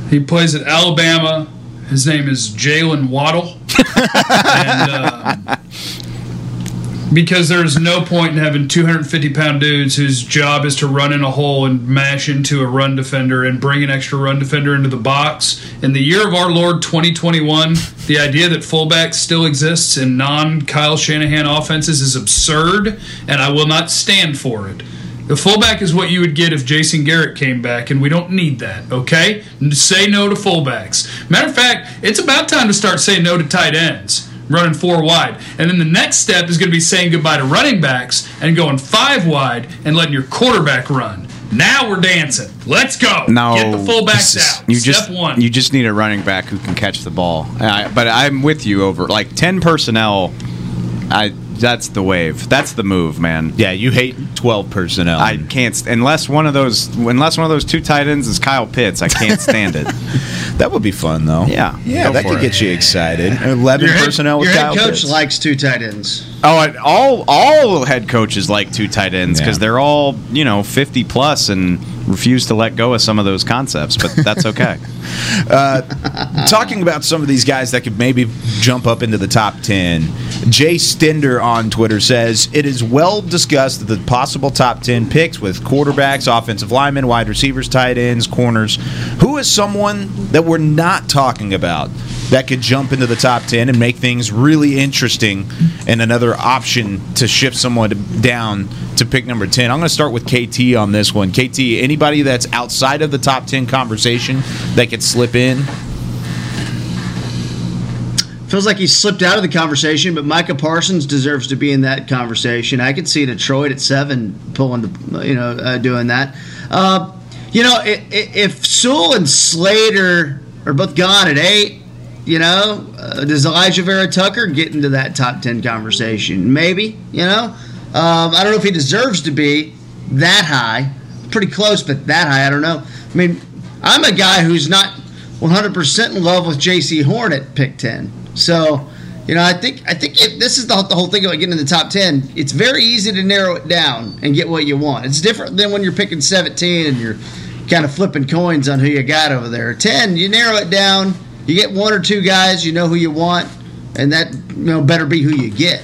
he plays at Alabama. His name is Jaylen Waddle. and, uh, because there's no point in having 250 pound dudes whose job is to run in a hole and mash into a run defender and bring an extra run defender into the box. In the year of our Lord 2021, the idea that fullback still exists in non Kyle Shanahan offenses is absurd, and I will not stand for it. The fullback is what you would get if Jason Garrett came back, and we don't need that, okay? Say no to fullbacks. Matter of fact, it's about time to start saying no to tight ends running four wide. And then the next step is going to be saying goodbye to running backs and going five wide and letting your quarterback run. Now we're dancing. Let's go. No, Get the fullbacks is- out. You Step just one. you just need a running back who can catch the ball. I, but I'm with you over like ten personnel. I that's the wave. That's the move, man. Yeah, you hate twelve personnel. I can't st- unless one of those unless one of those two tight ends is Kyle Pitts. I can't stand it. that would be fun though. Yeah, Yeah, go that could it. get you excited. Eleven Your head, personnel with your Kyle head coach Pitts. likes two tight ends. Oh, and all all head coaches like two tight ends because Yeah. they're all you know fifty plus and refuse to let go of some of those concepts. But that's okay. Uh, talking about some of these guys that could maybe jump up into the top 10, Jay Stender on Twitter says it is well discussed the possible top 10 picks with quarterbacks, offensive linemen, wide receivers, tight ends, corners. Who is someone that we're not talking about that could jump into the top 10 and make things really interesting and another option to shift someone down to pick number 10? I'm going to start with KT on this one. KT, anybody that's outside of the top 10 conversation that could slip in? Feels like he slipped out of the conversation, but Micah Parsons deserves to be in that conversation. I could see Detroit at seven pulling the, you know, uh, doing that. Uh, you know, if Sewell and Slater are both gone at eight, you know, uh, does Alijah Vera Tucker get into that top ten conversation? Maybe. You know, um, I don't know if he deserves to be that high. Pretty close, but that high, I don't know. I mean, I'm a guy who's not 100% in love with Jaycee Horn at pick 10. So, you know, I think I think this is the, the whole thing about getting in the top 10. It's very easy to narrow it down and get what you want. It's different than when you're picking 17 and you're kind of flipping coins on who you got over there. 10, you narrow it down. You get one or two guys, you know who you want, and that you know better be who you get.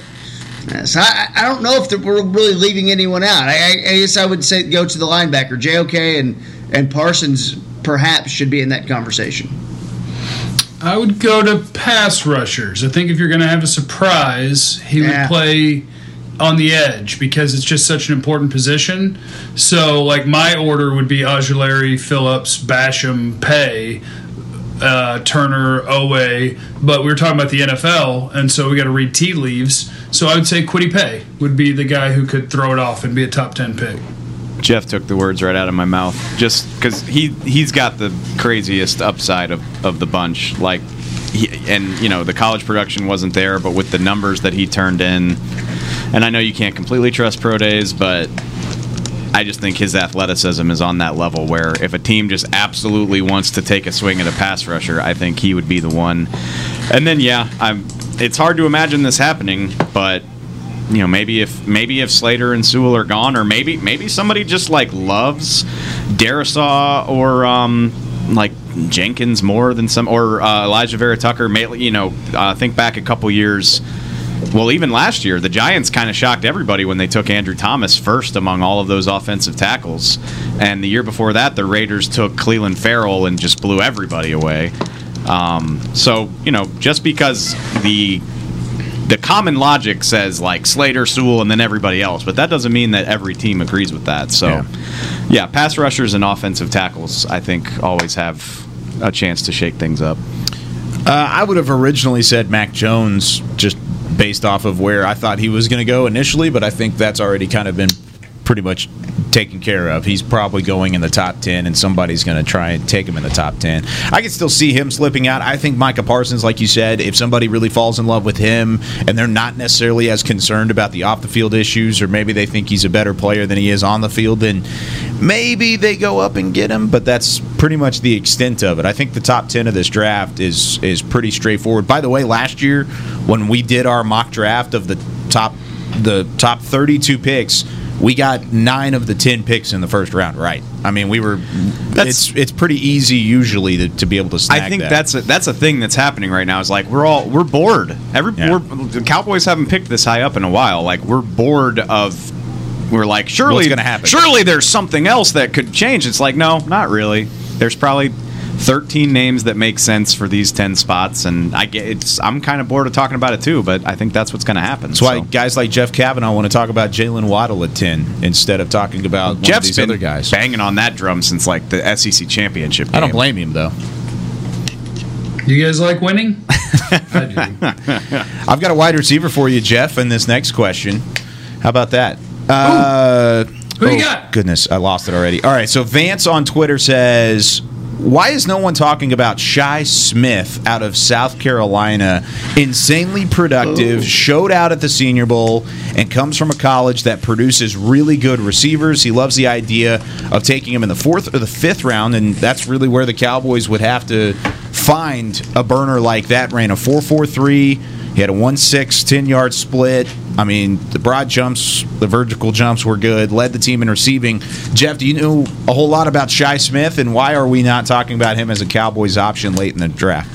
So I, I don't know if we're really leaving anyone out. I, I, I guess I would say go to the linebacker. JOK and and Parsons perhaps should be in that conversation. I would go to pass rushers. I think if you're going to have a surprise, he Yeah. would play on the edge because it's just such an important position. So, like my order would be Ojulari, Phillips, Basham, Paye, uh, Turner, Oweh. But we were talking about the NFL, and so we got to read tea leaves. So I would say Kwity Paye would be the guy who could throw it off and be a top ten pick. Jeff took the words right out of my mouth, just because he he's got the craziest upside of, of the bunch. Like, he, and you know the college production wasn't there, but with the numbers that he turned in, and I know you can't completely trust pro days, but I just think his athleticism is on that level where if a team just absolutely wants to take a swing at a pass rusher, I think he would be the one. And then yeah, I'm. It's hard to imagine this happening, but you know maybe if maybe if Slater and Sewell are gone, or maybe maybe somebody just like loves Darrisaw or um, like Jenkins more than some or uh, Alijah Vera Tucker. You know, uh, think back a couple years. Well, even last year, the Giants kind of shocked everybody when they took Andrew Thomas first among all of those offensive tackles. And the year before that, the Raiders took Clelin Ferrell and just blew everybody away. Um, so, you know, just because the the common logic says like Slater, Sewell, and then everybody else, but that doesn't mean that every team agrees with that. So, Yeah. yeah, pass rushers and offensive tackles, I think, always have a chance to shake things up. Uh, I would have originally said Mac Jones just based off of where I thought he was going to go initially, but I think that's already kind of been pretty much taken care of. He's probably going in the top 10, and somebody's going to try and take him in the top 10. I can still see him slipping out. I think Micah Parsons, like you said, if somebody really falls in love with him and they're not necessarily as concerned about the off the field issues, or maybe they think he's a better player than he is on the field, then maybe they go up and get him. But that's pretty much the extent of it. I think the top 10 of this draft is is pretty straightforward. By the way, last year when we did our mock draft of the top the top 32 picks we got nine of the ten picks in the first round right. I mean, we were. it's it's pretty easy usually to, to be able to snag. I think that. that's a, that's a thing that's happening right now. Is like we're all we're bored. Every Yeah. we're, the Cowboys haven't picked this high up in a while. Like we're bored of. We're like surely What's gonna happen? Surely there's something else that could change. It's like no, not really. There's probably. 13 names that make sense for these 10 spots and I get it's I'm kind of bored of talking about it too but I think that's what's going to happen That's why guys like Jeff Cavanaugh want to talk about Jaylen Waddle at ten instead of talking about one of Jeff's these been other guys. banging on that drum since like the SEC championship I don't blame him though. You guys like winning? I do. I've got a wide receiver for you, Jeff, in this next question. How about that? Uh, Who you oh, got? Goodness, I lost it already. All right, so Vance on Twitter says, "Why is no one talking about Shi Smith out of South Carolina? Insanely productive, showed out at the Senior Bowl, and comes from a college that produces really good receivers. He loves the idea of taking him in the fourth or the fifth round, and that's really where the Cowboys would have to find a burner like that. Ran a four four three." He had a 1 6, 10 yard split. I mean, the broad jumps, the vertical jumps were good, led the team in receiving. Jeff, do you know a whole lot about Shi Smith, and why are we not talking about him as a Cowboys option late in the draft?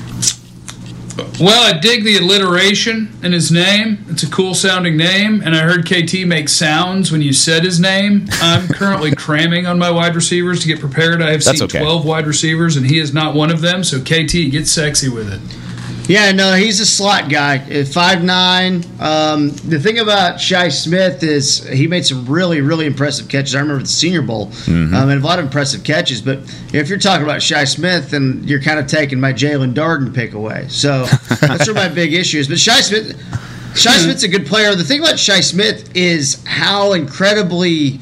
Well, I dig the alliteration in his name. It's a cool sounding name, and I heard KT make sounds when you said his name. I'm currently cramming on my wide receivers to get prepared. I have That's seen okay. 12 wide receivers, and he is not one of them. So, KT, get sexy with it. Yeah, no, he's a slot guy. At Five nine. Um, the thing about Shi Smith is he made some really, really impressive catches. I remember the Senior Bowl Mm-hmm. um, and a lot of impressive catches. But if you're talking about Shi Smith, then you're kind of taking my Jaelon Darden pick away. So that's where my big issue is. But Shi Smith, Shi Smith's a good player. The thing about Shi Smith is how incredibly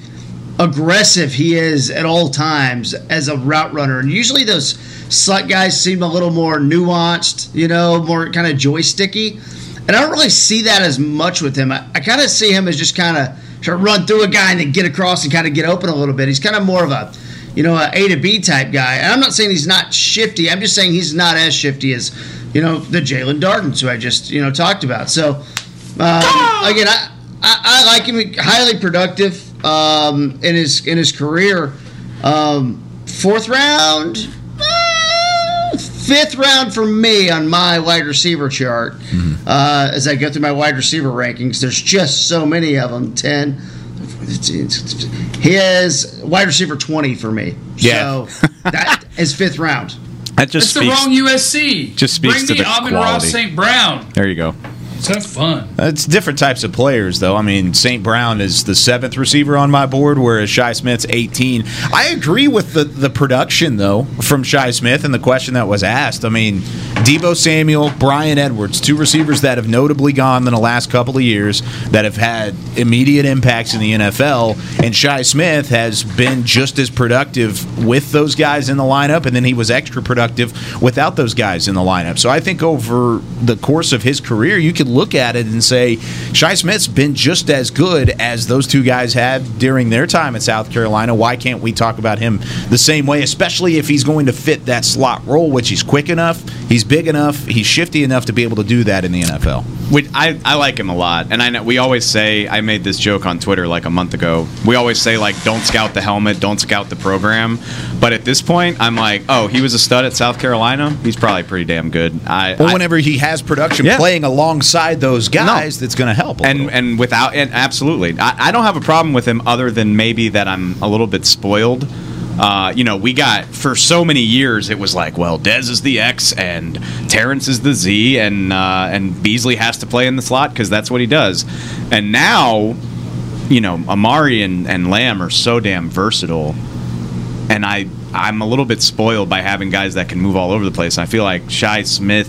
aggressive he is at all times as a route runner. And usually those slut guys seem a little more nuanced, you know, more kind of joysticky. And I don't really see that as much with him. I, I kind of see him as just kind of to run through a guy and then get across and kind of get open a little bit. He's kind of more of a, you know, a A to B type guy. And I'm not saying he's not shifty. I'm just saying he's not as shifty as, you know, the Jaelon Dardens who I just, you know, talked about. So, um, again, I, I, I like him. Highly productive um, in his in his career. Um, fourth round, fifth round for me on my wide receiver chart. Uh, as I go through my wide receiver rankings, there's just so many of them. Ten. He is wide receiver twenty for me. Yeah. So that is fifth round. That just That's the wrong USC. just speaks Bring to me the Amon Ross. St. Brown. there you go. Have fun. It's different types of players, though. I mean, St. Brown is the seventh receiver on my board, whereas Shi Smith's 18. I agree with the, the production, though, from Shi Smith and the question that was asked. I mean, Deebo Samuel, Bryan Edwards, two receivers that have notably gone in the last couple of years that have had immediate impacts in the NFL. And Shi Smith has been just as productive with those guys in the lineup, and then he was extra productive without those guys in the lineup. So I think over the course of his career, you could look at it and say Shi Smith's been just as good as those two guys had during their time at South Carolina. Why can't we talk about him the same way, especially if he's going to fit that slot role, which he's quick enough, he's big enough, he's shifty enough to be able to do that in the NFL? We, I, I like him a lot, and I know we always say I made this joke on Twitter like a month ago. We always say like, don't scout the helmet, don't scout the program. But at this point, I'm like, oh, he was a stud at South Carolina. He's probably pretty damn good. I, Well, I- whenever he has production Yeah. playing alongside those guys, that's going to help. And little. and without and absolutely, I, I don't have a problem with him other than maybe that I'm a little bit spoiled. Uh, you know, we got for so many years it was like, well, Dez is the X and Terrance is the Z, and uh, and Beasley has to play in the slot because that's what he does. And now, you know, Amari and, and Lamb are so damn versatile, and I I'm a little bit spoiled by having guys that can move all over the place. I feel like Shi Smith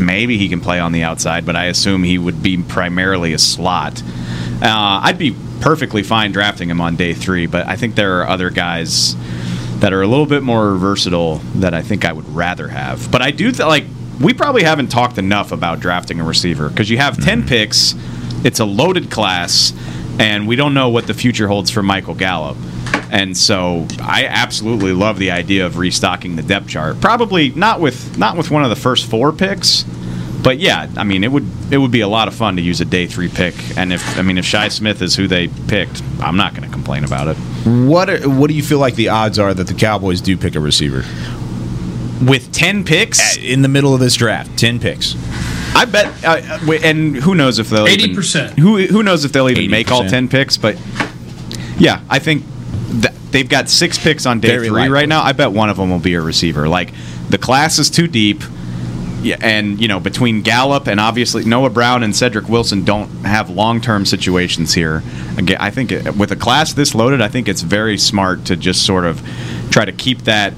maybe he can play on the outside, but I assume he would be primarily a slot. Uh, I'd be perfectly fine drafting him on day three, but I think there are other guys that are a little bit more versatile that I think I would rather have. But I do th- like we probably haven't talked enough about drafting a receiver because you have 10 picks, it's a loaded class, and we don't know what the future holds for Michael Gallup. And so I absolutely love the idea of restocking the depth chart. Probably not with not with one of the first four picks, but yeah, I mean it would it would be a lot of fun to use a day three pick. And if I mean if Shi Smith is who they picked, I'm not going to complain about it. What are, what do you feel like the odds are that the Cowboys do pick a receiver with ten picks eh, in the middle of this draft? Ten picks. I bet, uh, and who knows if they'll 80%. Who who knows if they'll even make all ten picks? But yeah, I think th- they've got six picks on day Very three likely. right now. I bet one of them will be a receiver. Like the class is too deep. Yeah, and you know between Gallup and obviously Noah Brown and Cedric Wilson don't have long-term situations here. Again, I think with a class this loaded, I think it's very smart to just sort of try to keep that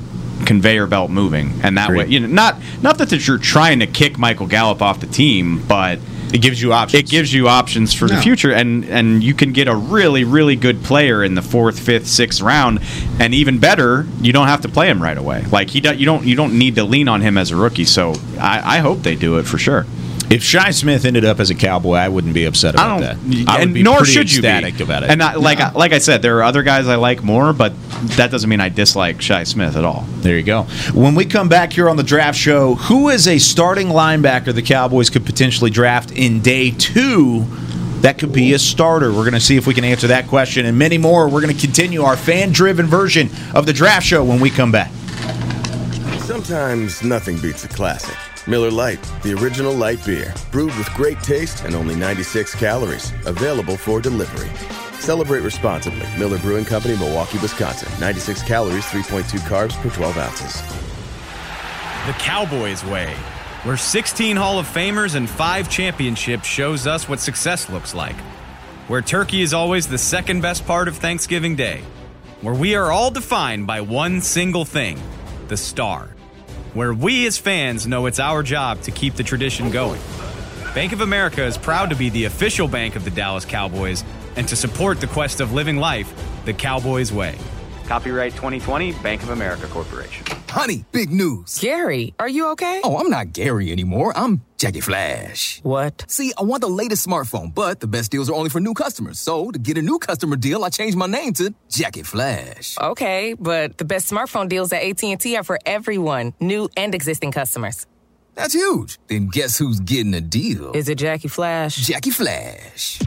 conveyor belt moving, and that way, you know, not not that you're trying to kick Michael Gallup off the team, but it gives you options. It gives you options for the future, and and you can get a really really good player in the fourth, fifth, sixth round, and even better, you don't have to play him right away. Like he, do, you don't you don't need to lean on him as a rookie. So I, I hope they do it for sure. If Shi Smith ended up as a Cowboy, I wouldn't be upset I about don't, that. I would and be nor pretty should you ecstatic be about it. And I, like I, like I said, there are other guys I like more, but that doesn't mean I dislike Shi Smith at all. There you go. When we come back here on the draft show, who is a starting linebacker the Cowboys could potentially draft in day two? That could be a starter. We're going to see if we can answer that question and many more. We're going to continue our fan driven version of the draft show when we come back. Sometimes nothing beats a classic. Miller Lite, the original light beer, brewed with great taste and only 96 calories, available for delivery. Celebrate responsibly. Miller Brewing Company, Milwaukee, Wisconsin. 96 calories, 3.2 carbs per 12 ounces. The Cowboys way, where 16 Hall of Famers and 5 championships shows us what success looks like. Where turkey is always the second best part of Thanksgiving Day. Where we are all defined by one single thing the star. Where we as fans know it's our job to keep the tradition going. Bank of America is proud to be the official bank of the Dallas Cowboys and to support the quest of living life the Cowboys way. Copyright 2020 Bank of America Corporation. Honey, big news. Gary, are you okay? Oh, I'm not Gary anymore. I'm Jackie Flash. What? See, I want the latest smartphone, but the best deals are only for new customers. So, to get a new customer deal, I changed my name to Jackie Flash. Okay, but the best smartphone deals at AT&T are for everyone, new and existing customers. That's huge. Then guess who's getting a deal? Is it Jackie Flash? Jackie Flash.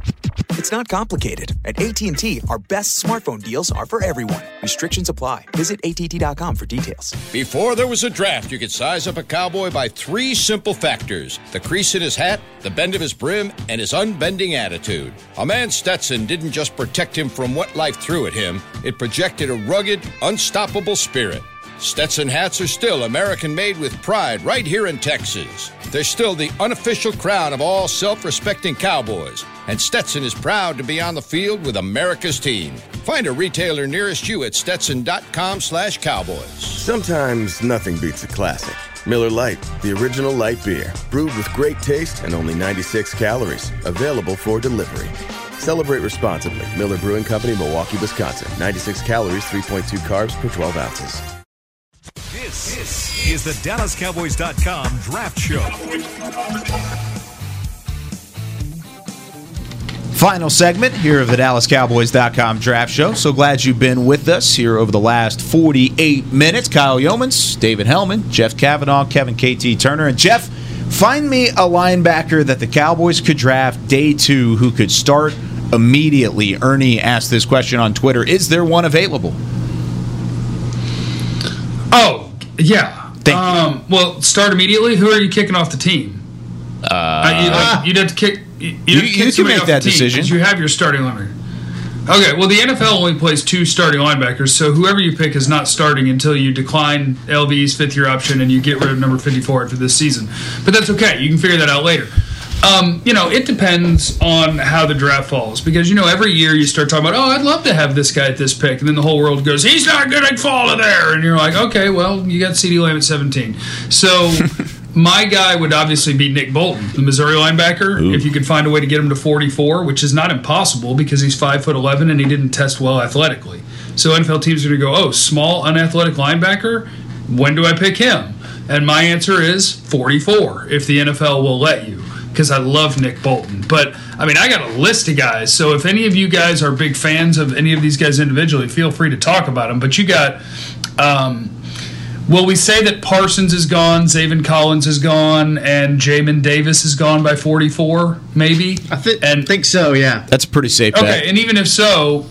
It's not complicated. At AT&T, our best smartphone deals are for everyone. Restrictions apply. Visit att.com for details. Before there was a draft, you could size up a cowboy by three simple factors the crease in his hat, the bend of his brim, and his unbending attitude. A man Stetson didn't just protect him from what life threw at him, it projected a rugged, unstoppable spirit. Stetson hats are still American made with pride right here in Texas. They're still the unofficial crown of all self respecting cowboys, and Stetson is proud to be on the field with America's team. Find a retailer nearest you at stetson.com slash cowboys. Sometimes nothing beats a classic. Miller Lite, the original light beer, brewed with great taste and only 96 calories, available for delivery. Celebrate responsibly. Miller Brewing Company, Milwaukee, Wisconsin. 96 calories, 3.2 carbs per 12 ounces. This, this is the DallasCowboys.com Draft Show. Final segment here of the DallasCowboys.com draft show. So glad you've been with us here over the last 48 minutes. Kyle Youmans, David Helman, Jeff Cavanaugh, Kevin KT Turner. And Jeff, find me a linebacker that the Cowboys could draft day two who could start immediately. Ernie asked this question on Twitter Is there one available? Oh, yeah. Um, well, start immediately. Who are you kicking off the team? Uh, you, like, you'd have to kick. You, You- to you can make that team, decision. You have your starting linebacker. Okay, well, the NFL only plays two starting linebackers, so whoever you pick is not starting until you decline LV's fifth year option and you get rid of number 54 after this season. But that's okay. You can figure that out later. Um, you know, it depends on how the draft falls because, you know, every year you start talking about, oh, I'd love to have this guy at this pick. And then the whole world goes, he's not going to fall to there. And you're like, okay, well, you got CeeDee Lamb at 17. So my guy would obviously be Nick Bolton, the Missouri linebacker. If you could find a way to get him to 44, which is not impossible because he's five foot 11 and he didn't test well athletically. So NFL teams are going to go, oh, small, unathletic linebacker. When do I pick him? And my answer is 44 if the NFL will let you because I love Nick Bolton. But I mean, I got a list of guys. So if any of you guys are big fans of any of these guys individually, feel free to talk about them. But you got. Um, Will we say that Parsons is gone, Zaven Collins is gone, and Jamin Davis is gone by 44, maybe? I th- and think so, yeah. That's a pretty safe bet. Okay, and even if so,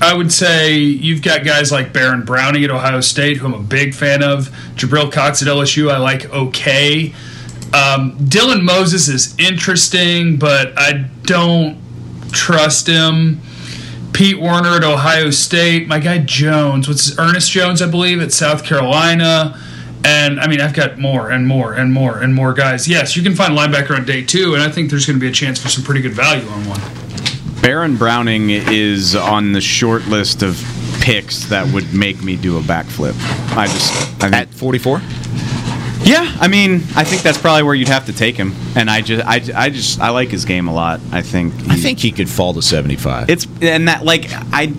I would say you've got guys like Baron Browning at Ohio State, who I'm a big fan of. Jabril Cox at LSU, I like okay. Um, Dylan Moses is interesting, but I don't trust him. Pete Werner at Ohio State. My guy Jones, what's his, Ernest Jones, I believe, at South Carolina. And I mean, I've got more and more and more and more guys. Yes, you can find linebacker on day two, and I think there's going to be a chance for some pretty good value on one. Baron Browning is on the short list of picks that would make me do a backflip. I just I at 44. Yeah, I mean, I think that's probably where you'd have to take him, and I just, I, I just, I like his game a lot. I think, I think he could fall to 75. It's and that like I,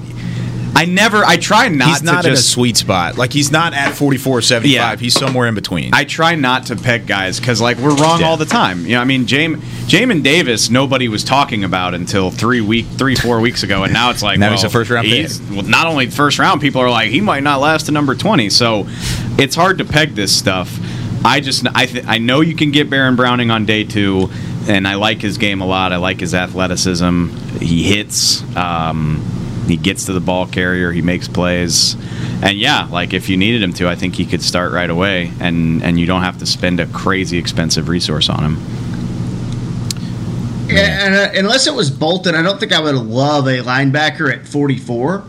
I never, I try not. To. He's not to in a sweet spot. Like he's not at 44 75. Yeah. He's somewhere in between. I try not to peg guys because like we're wrong Yeah. all the time. You know, I mean, Jamin Jamin Davis, nobody was talking about until three week, three four weeks ago, and now it's like Now well, he's a first-round pick. he's- Well, not only first round, people are like he might not last to number twenty. So it's hard to peg this stuff. I just I th- I know you can get Baron Browning on day two, and I like his game a lot. I like his athleticism. He hits. Um, he gets to the ball carrier. He makes plays, and yeah, like if you needed him to, I think he could start right away, and and you don't have to spend a crazy expensive resource on him. And, uh, unless it was Bolton, I don't think I would love a linebacker at 44.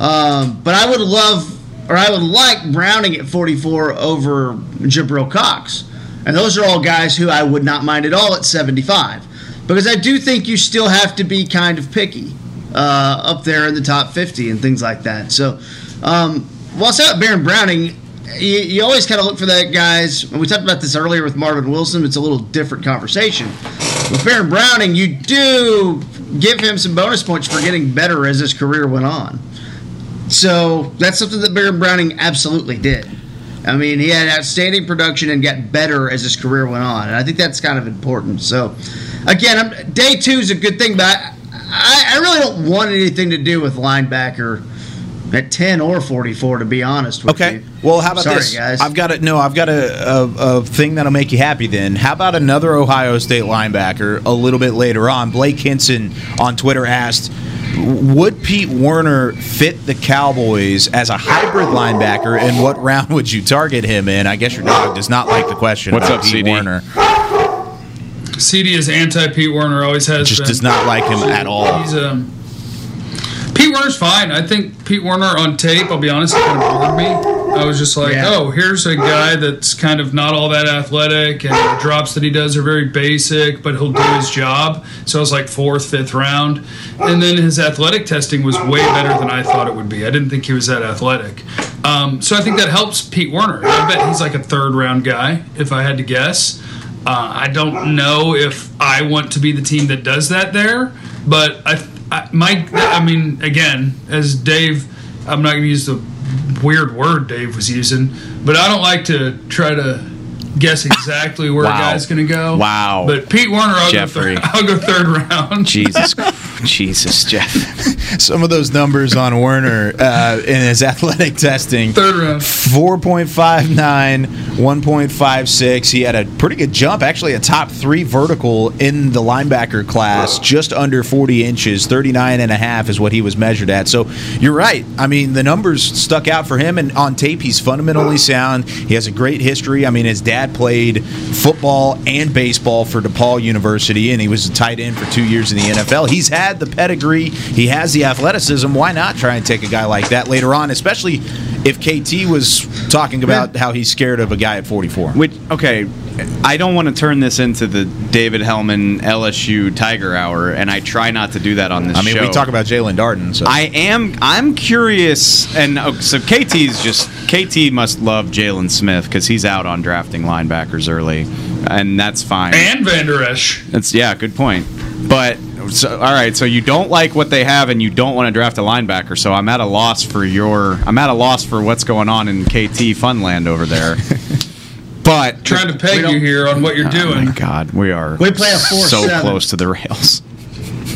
Um, but I would love, or I would like Browning at 44 over Jabril Cox. And those are all guys who I would not mind at all at 75. Because I do think you still have to be kind of picky uh, up there in the top 50 and things like that. So, um, well, so about Baron Browning, you, you always kind of look for that guys. and We talked about this earlier with Marvin Wilson. It's a little different conversation. With Baron Browning, you do give him some bonus points for getting better as his career went on. So that's something that Baron Browning absolutely did. I mean, he had outstanding production and got better as his career went on, and I think that's kind of important. So, again, I'm, day two is a good thing, but I, I, I really don't want anything to do with linebacker at 10 or 44, to be honest with Okay. you. Well, how about Sorry, this? guys. I've got a no. I've got a, a, a thing that'll make you happy. Then, how about another Ohio State linebacker a little bit later on? Blake Hinson on Twitter asked, "Would Pete Werner fit the Cowboys as a hybrid linebacker? And what round would you target him in?" I guess your dog does not like the question. What's about up, Pete CD? Werner? CD is anti Pete Werner, always has Just been. does not like him at all. He's um, Pete Werner's fine. I think Pete Werner on tape, I'll be honest, kind of bored me. I was just like, Yeah. oh, here's a guy that's kind of not all that athletic, and the drops that he does are very basic, but he'll do his job. So I was like fourth, fifth round. And then his athletic testing was way better than I thought it would be. I didn't think he was that athletic. Um, so I think that helps Pete Werner. I bet he's like a third round guy, if I had to guess. Uh, I don't know if I want to be the team that does that there, but I, I my, I mean, again, as Dave, I'm not going to use the weird word Dave was using, but I don't like to try to guess exactly where Wow. a guy's going to go. Wow. But Pete Werner, I'll, go Jeffrey. third, I'll go third round. Jesus, Jesus, Jeff. Some of those numbers on Werner uh, in his athletic testing. Third round. 4.59, 1.56. He had a pretty good jump, actually, a top three vertical in the linebacker class, just under 40 inches. 39 and a half is what he was measured at. So you're right. I mean, the numbers stuck out for him, and on tape, he's fundamentally sound. He has a great history. I mean, his dad played football and baseball for DePaul University, and he was a tight end for two years in the NFL. He's had the pedigree, he has the athleticism. Why not try and take a guy like that later on, especially if KT was talking about how he's scared of a guy at 44. Which okay, I don't want to turn this into the David Helman LSU Tiger Hour, and I try not to do that on this. I mean, we talk about Jaelon Darden. So I am. I'm curious, and oh, so KT's just KT must love Jaylon Smith because he's out on drafting linebackers early, and that's fine. And Vander Esch. That's yeah, good point. But so, all right, so you don't like what they have, and you don't want to draft a linebacker. So I'm at a loss for your. I'm at a loss for what's going on in KT Funland over there. but Trying to peg you here on what you're Oh doing. my God, we are. We play a four so seven. close to the rails.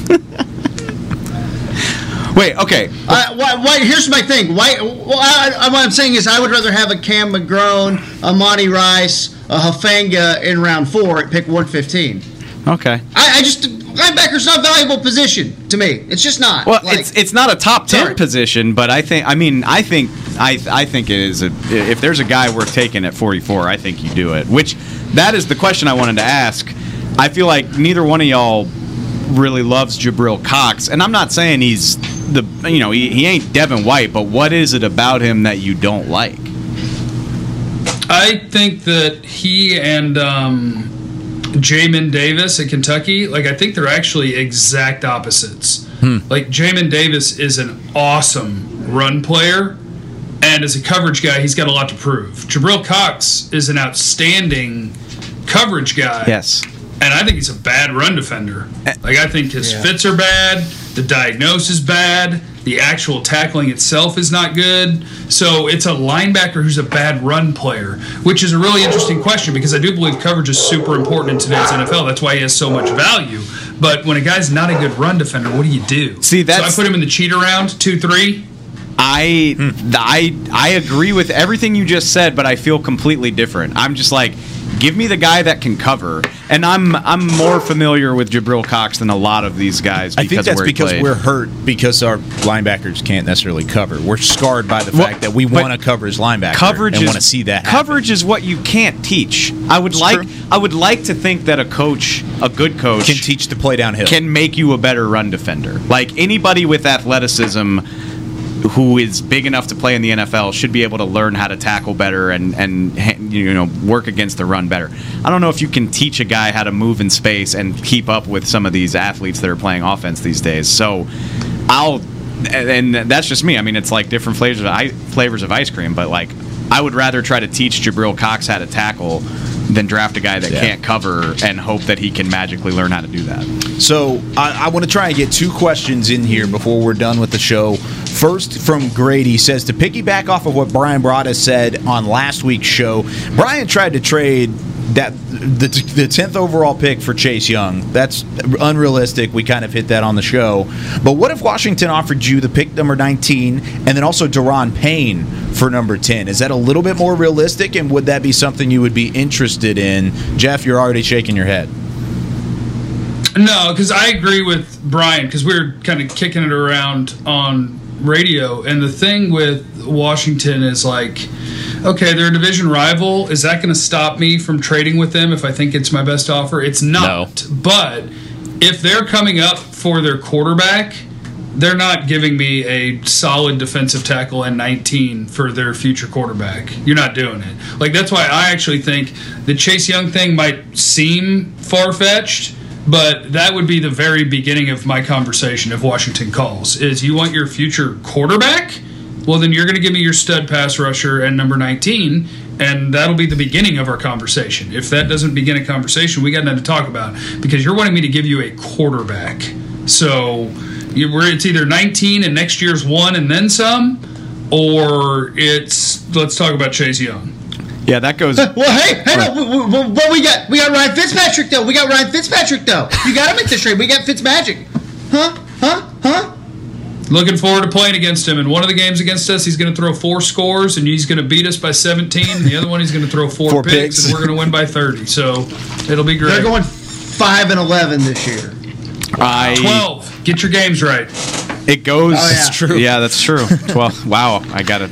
Wait, okay. Uh, why, why, here's my thing. Why, well, I, I, what I'm saying is, I would rather have a Cam McGrone, a Monty Rice, a Hafanga in round four at pick 115. Okay. I, I just linebacker's not a valuable position to me. It's just not. Well, Like, it's it's not a top ten Sorry. position, but I think I mean I think I I think it is a if there's a guy worth taking at 44, I think you do it. Which that is the question I wanted to ask. I feel like neither one of y'all really loves Jabril Cox, and I'm not saying he's the you know he, he ain't Devin White, but what is it about him that you don't like? I think that he and um, Jamin Davis at Kentucky, like I think they're actually exact opposites. Hmm. Like Jamin Davis is an awesome run player, and as a coverage guy, he's got a lot to prove. Jabril Cox is an outstanding coverage guy. Yes. And I think he's a bad run defender. Eh. Like I think his Yeah. fits are bad, the diagnosis is bad, the actual tackling itself is not good. So it's a linebacker who's a bad run player, which is a really interesting question because I do believe coverage is super important in today's NFL. That's why he has so much value. But when a guy's not a good run defender, what do you do? See, that's- so I put him in the cheat round, two, three. I hmm. I I agree with everything you just said, but I feel completely different. I'm just like, give me the guy that can cover, and I'm I'm more familiar with Jabril Cox than a lot of these guys. I think that's because played. we're hurt because our linebackers can't necessarily cover. We're scarred by the Well, fact that we want to cover his linebacker coverage and want to see that. happen. coverage is what you can't teach. I would It's like true. I would like to think that a coach, a good coach, Can teach to play downhill. can make you a better run defender. Like anybody with athleticism who is big enough to play in the NFL should be able to learn how to tackle better and and you know work against the run better. I don't know if you can teach a guy how to move in space and keep up with some of these athletes that are playing offense these days. So I'll and that's just me. I mean, it's like different flavors of ice, flavors of ice cream, but like I would rather try to teach Jabril Cox how to tackle than draft a guy that Yeah. can't cover and hope that he can magically learn how to do that. So I, I want to try and get two questions in here before we're done with the show. First, from Grady says to piggyback off of what Bryan Broaddus said on last week's show. Brian tried to trade that the the tenth overall pick for Chase Young. That's unrealistic. We kind of hit that on the show. But what if Washington offered you the pick number nineteen and then also Daron Payne for number ten? Is that a little bit more realistic? And would that be something you would be interested in? Jeff, you're already shaking your head. No, because I agree with Brian because we were kind of kicking it around on radio, and the thing with Washington is like, okay, they're a division rival. Is that going to stop me from trading with them if I think it's my best offer? It's not. But if they're coming up for their quarterback, they're not giving me a solid defensive tackle and 19 for their future quarterback. You're not doing it. Like that's why I actually think the Chase Young thing might seem far fetched, but that would be the very beginning of my conversation if Washington calls. Is you want your future quarterback? Well, then you're going to give me your stud pass rusher and number 19, and that'll be the beginning of our conversation. If that doesn't begin a conversation, we got nothing to talk about because you're wanting me to give you a quarterback. So it's either 19 and next year's one and then some, or it's let's talk about Chase Young. Yeah, that goes. Well, hey, hey, no, w- w- what we got? We got Ryan Fitzpatrick though. We got Ryan Fitzpatrick though. You got to make this trade. We got Fitzmagic. Huh? Huh? Huh? Looking forward to playing against him. In one of the games against us, he's going to throw four scores, and he's going to beat us by 17. And the other one, he's going to throw four, Four picks, picks. and we're going to win by 30. So it'll be great. They're going five and eleven this year. I 12. Get your games right. It goes. Oh, yeah. That's true. Yeah, that's true. Twelve. wow, I gotta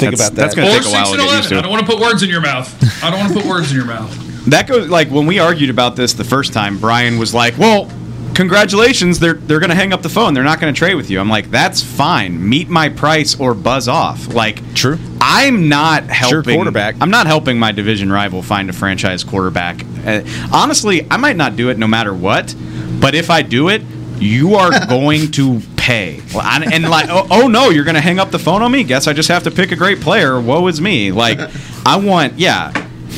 think about That's that. gonna Or take a 6 while to and get 11. used I don't want to put words in your mouth. I don't want to put words in your mouth. That goes like when we argued about this the first time. Brian was like, "Well, congratulations, they're they're gonna hang up the phone. They're not gonna trade with you. I'm like, that's fine. Meet my price or buzz off. Like, true. I'm not helping. sure, quarterback. I'm not helping my division rival find a franchise quarterback. Uh, honestly, I might not do it no matter what. But if I do it, you are going to pay. And, and like, oh, oh no, you're going to hang up the phone on me? Guess I just have to pick a great player. Woe is me. Like, I want, yeah,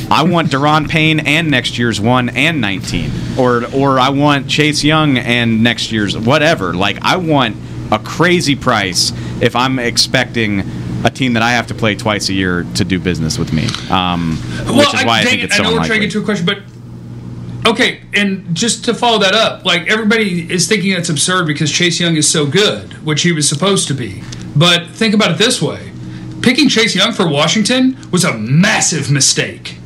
I want Daron Payne and next year's one and 19, or or I want Chase Young and next year's whatever. Like, I want a crazy price if I'm expecting. A team that I have to play twice a year to do business with me, um, which is why I, dang think it, it's so I know we're trying to get to a question, but okay, and just to follow that up, like everybody is thinking that's absurd because Chase Young is so good, which he was supposed to be. But think about it this way: picking Chase Young for Washington was a massive mistake.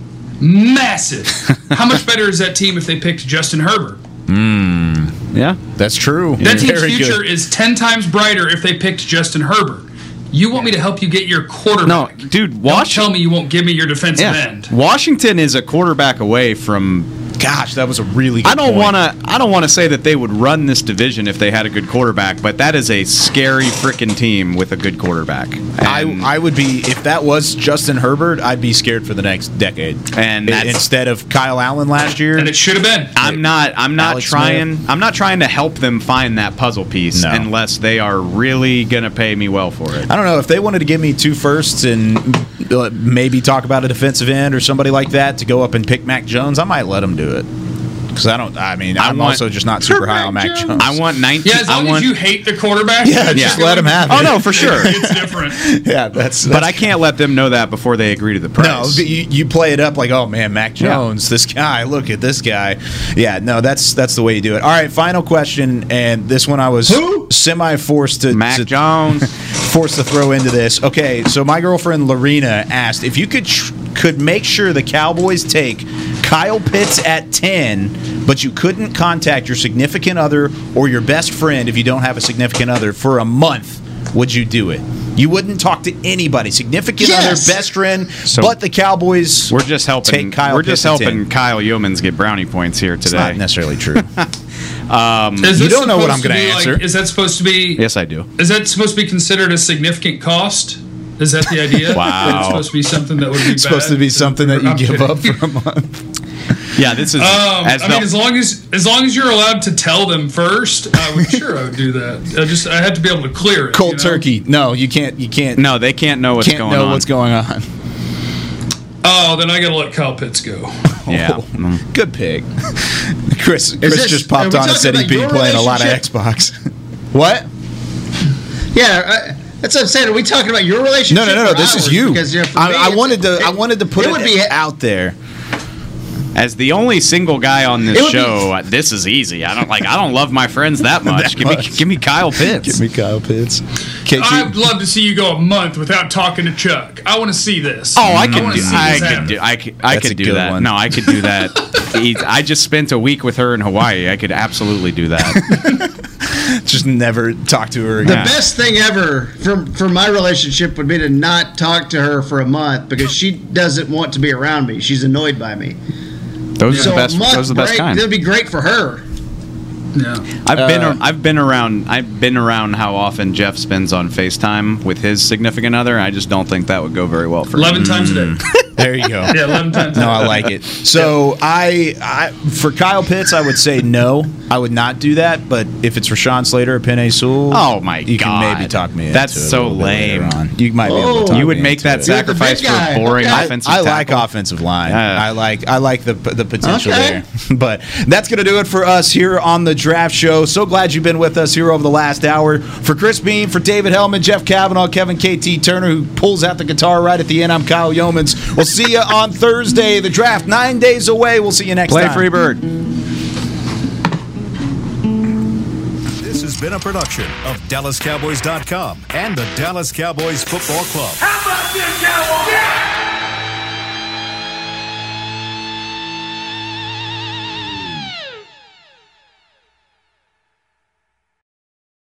Massive. How much better is that team if they picked Justin Herbert? Mm, yeah, that's true. That team's Very future good. is ten times brighter if they picked Justin Herbert. You want me to help you get your quarterback? No, dude, Don't tell me you won't give me your defensive Yeah. end. Washington is a quarterback away from. Gosh, that was a really. Good I don't want to. I don't want to say that they would run this division if they had a good quarterback, but that is a scary freaking team with a good quarterback. I, I would be if that was Justin Herbert. I'd be scared for the next decade. And I- that's- instead of Kyle Allen last year, And it should have been. I'm not. I'm not Alex trying. I'm not trying to help them find that puzzle piece No. unless they are really gonna pay me well for it. I don't know if they wanted to give me two firsts and uh, maybe talk about a defensive end or somebody like that to go up and pick Mac Jones. I might let them do it because I don't. I mean, I I'm want- also just not super high on Mac Jones. I want 19. Yeah, as long I want, as you hate the quarterback, Yeah, just gonna- let him have it. Oh no, for sure. it's different. yeah, that's. but I can't let them know that before they agree to the No, price. you, you play it up like, oh man, Mac Yeah. Jones, this guy. Look at this guy. Yeah, no, that's that's the way you do it. All right, final question, and this one I was semi forced to Mac to- Jones. forced to throw into this. Okay, so my girlfriend Lorena asked if you could tr- could make sure the Cowboys take Kyle Pitts at ten, but you couldn't contact your significant other or your best friend if you don't have a significant other for a month. Would you do it? You wouldn't talk to anybody, significant Yes. other, best friend, So- but the Cowboys. We're just helping. Take Kyle we're just helping 10. Kyle Youmans get brownie points here It's not necessarily true. Um, Is You this don't know what I'm gonna answer. Like, is that supposed to be? yes, I do. Is that supposed to be considered a significant cost? Is that the idea? Wow. That it's supposed to be something that would be it's supposed to be something that you I'm give kidding. up for a month. Yeah, this is. Um, as I mean, as long as as long as you're allowed to tell them first, I would sure I would do that. I just I had to be able to clear it. Cold you know? turkey. No, you can't. You can't. no, they can't know what's can't going know on. what's going on. Oh, then I gotta let Kyle Pitts go. Yeah. Oh, Good pick. Chris. Chris this- just popped on and said he'd about be playing a lot of? Xbox. what? Yeah, I, that's what I'm saying. Are we talking about your relationship? No, no, no, no. This is you. Because you know, I, me, I it's- wanted to. I wanted to put it it, would be out there. As the only single guy on this would be- show, uh, this is easy. I don't like. I don't love my friends that much. That give me, much. give me Kyle Pitts. Give me Kyle Pitts. KT. I'd love to see you go a month without talking to Chuck. I want to see this. Oh, I could wanna do. I this could do. I could. I That's could do that. one. No, I could do that. I just spent a week with her in Hawaii. I could absolutely do that. just never talk to her again. The best thing ever for for my relationship would be to not talk to her for a month because she doesn't want to be around me. She's annoyed by me. Those so are the best. a month Those are the best break, kind. that'd be great for her. Yeah. I've been. Uh, I've been around. I've been around how often Jeff spends on Facetime with his significant other. I just don't think that would go very well for. Eleven me. times a day. There you go. Yeah, eleven times. No. I like it. So I, I, for Kyle Pitts, I would say no. I would not do that. But if it's Rashawn Slater or Penei Sewell, Oh my you God. can maybe talk me. That's into it a so bit later lame. on. You might be able Oh. to. Talk You would me make into that it. You're the sacrifice for a boring Okay. Offensive I like offensive line. Yeah. I like I like the the potential Okay. there. But that's gonna do it for us here on the Draft Show. So glad you've been with us here over the last hour. For Chris Beam, for David Helman, Jeff Cavanaugh, Kevin KT Turner, who pulls out the guitar right at the end. I'm Kyle Youmans. We'll see you on Thursday. The draft nine days away. We'll see you next Play time. free bird. This has been a production of DallasCowboys.com and the Dallas Cowboys Football Club. How about this, Cowboys?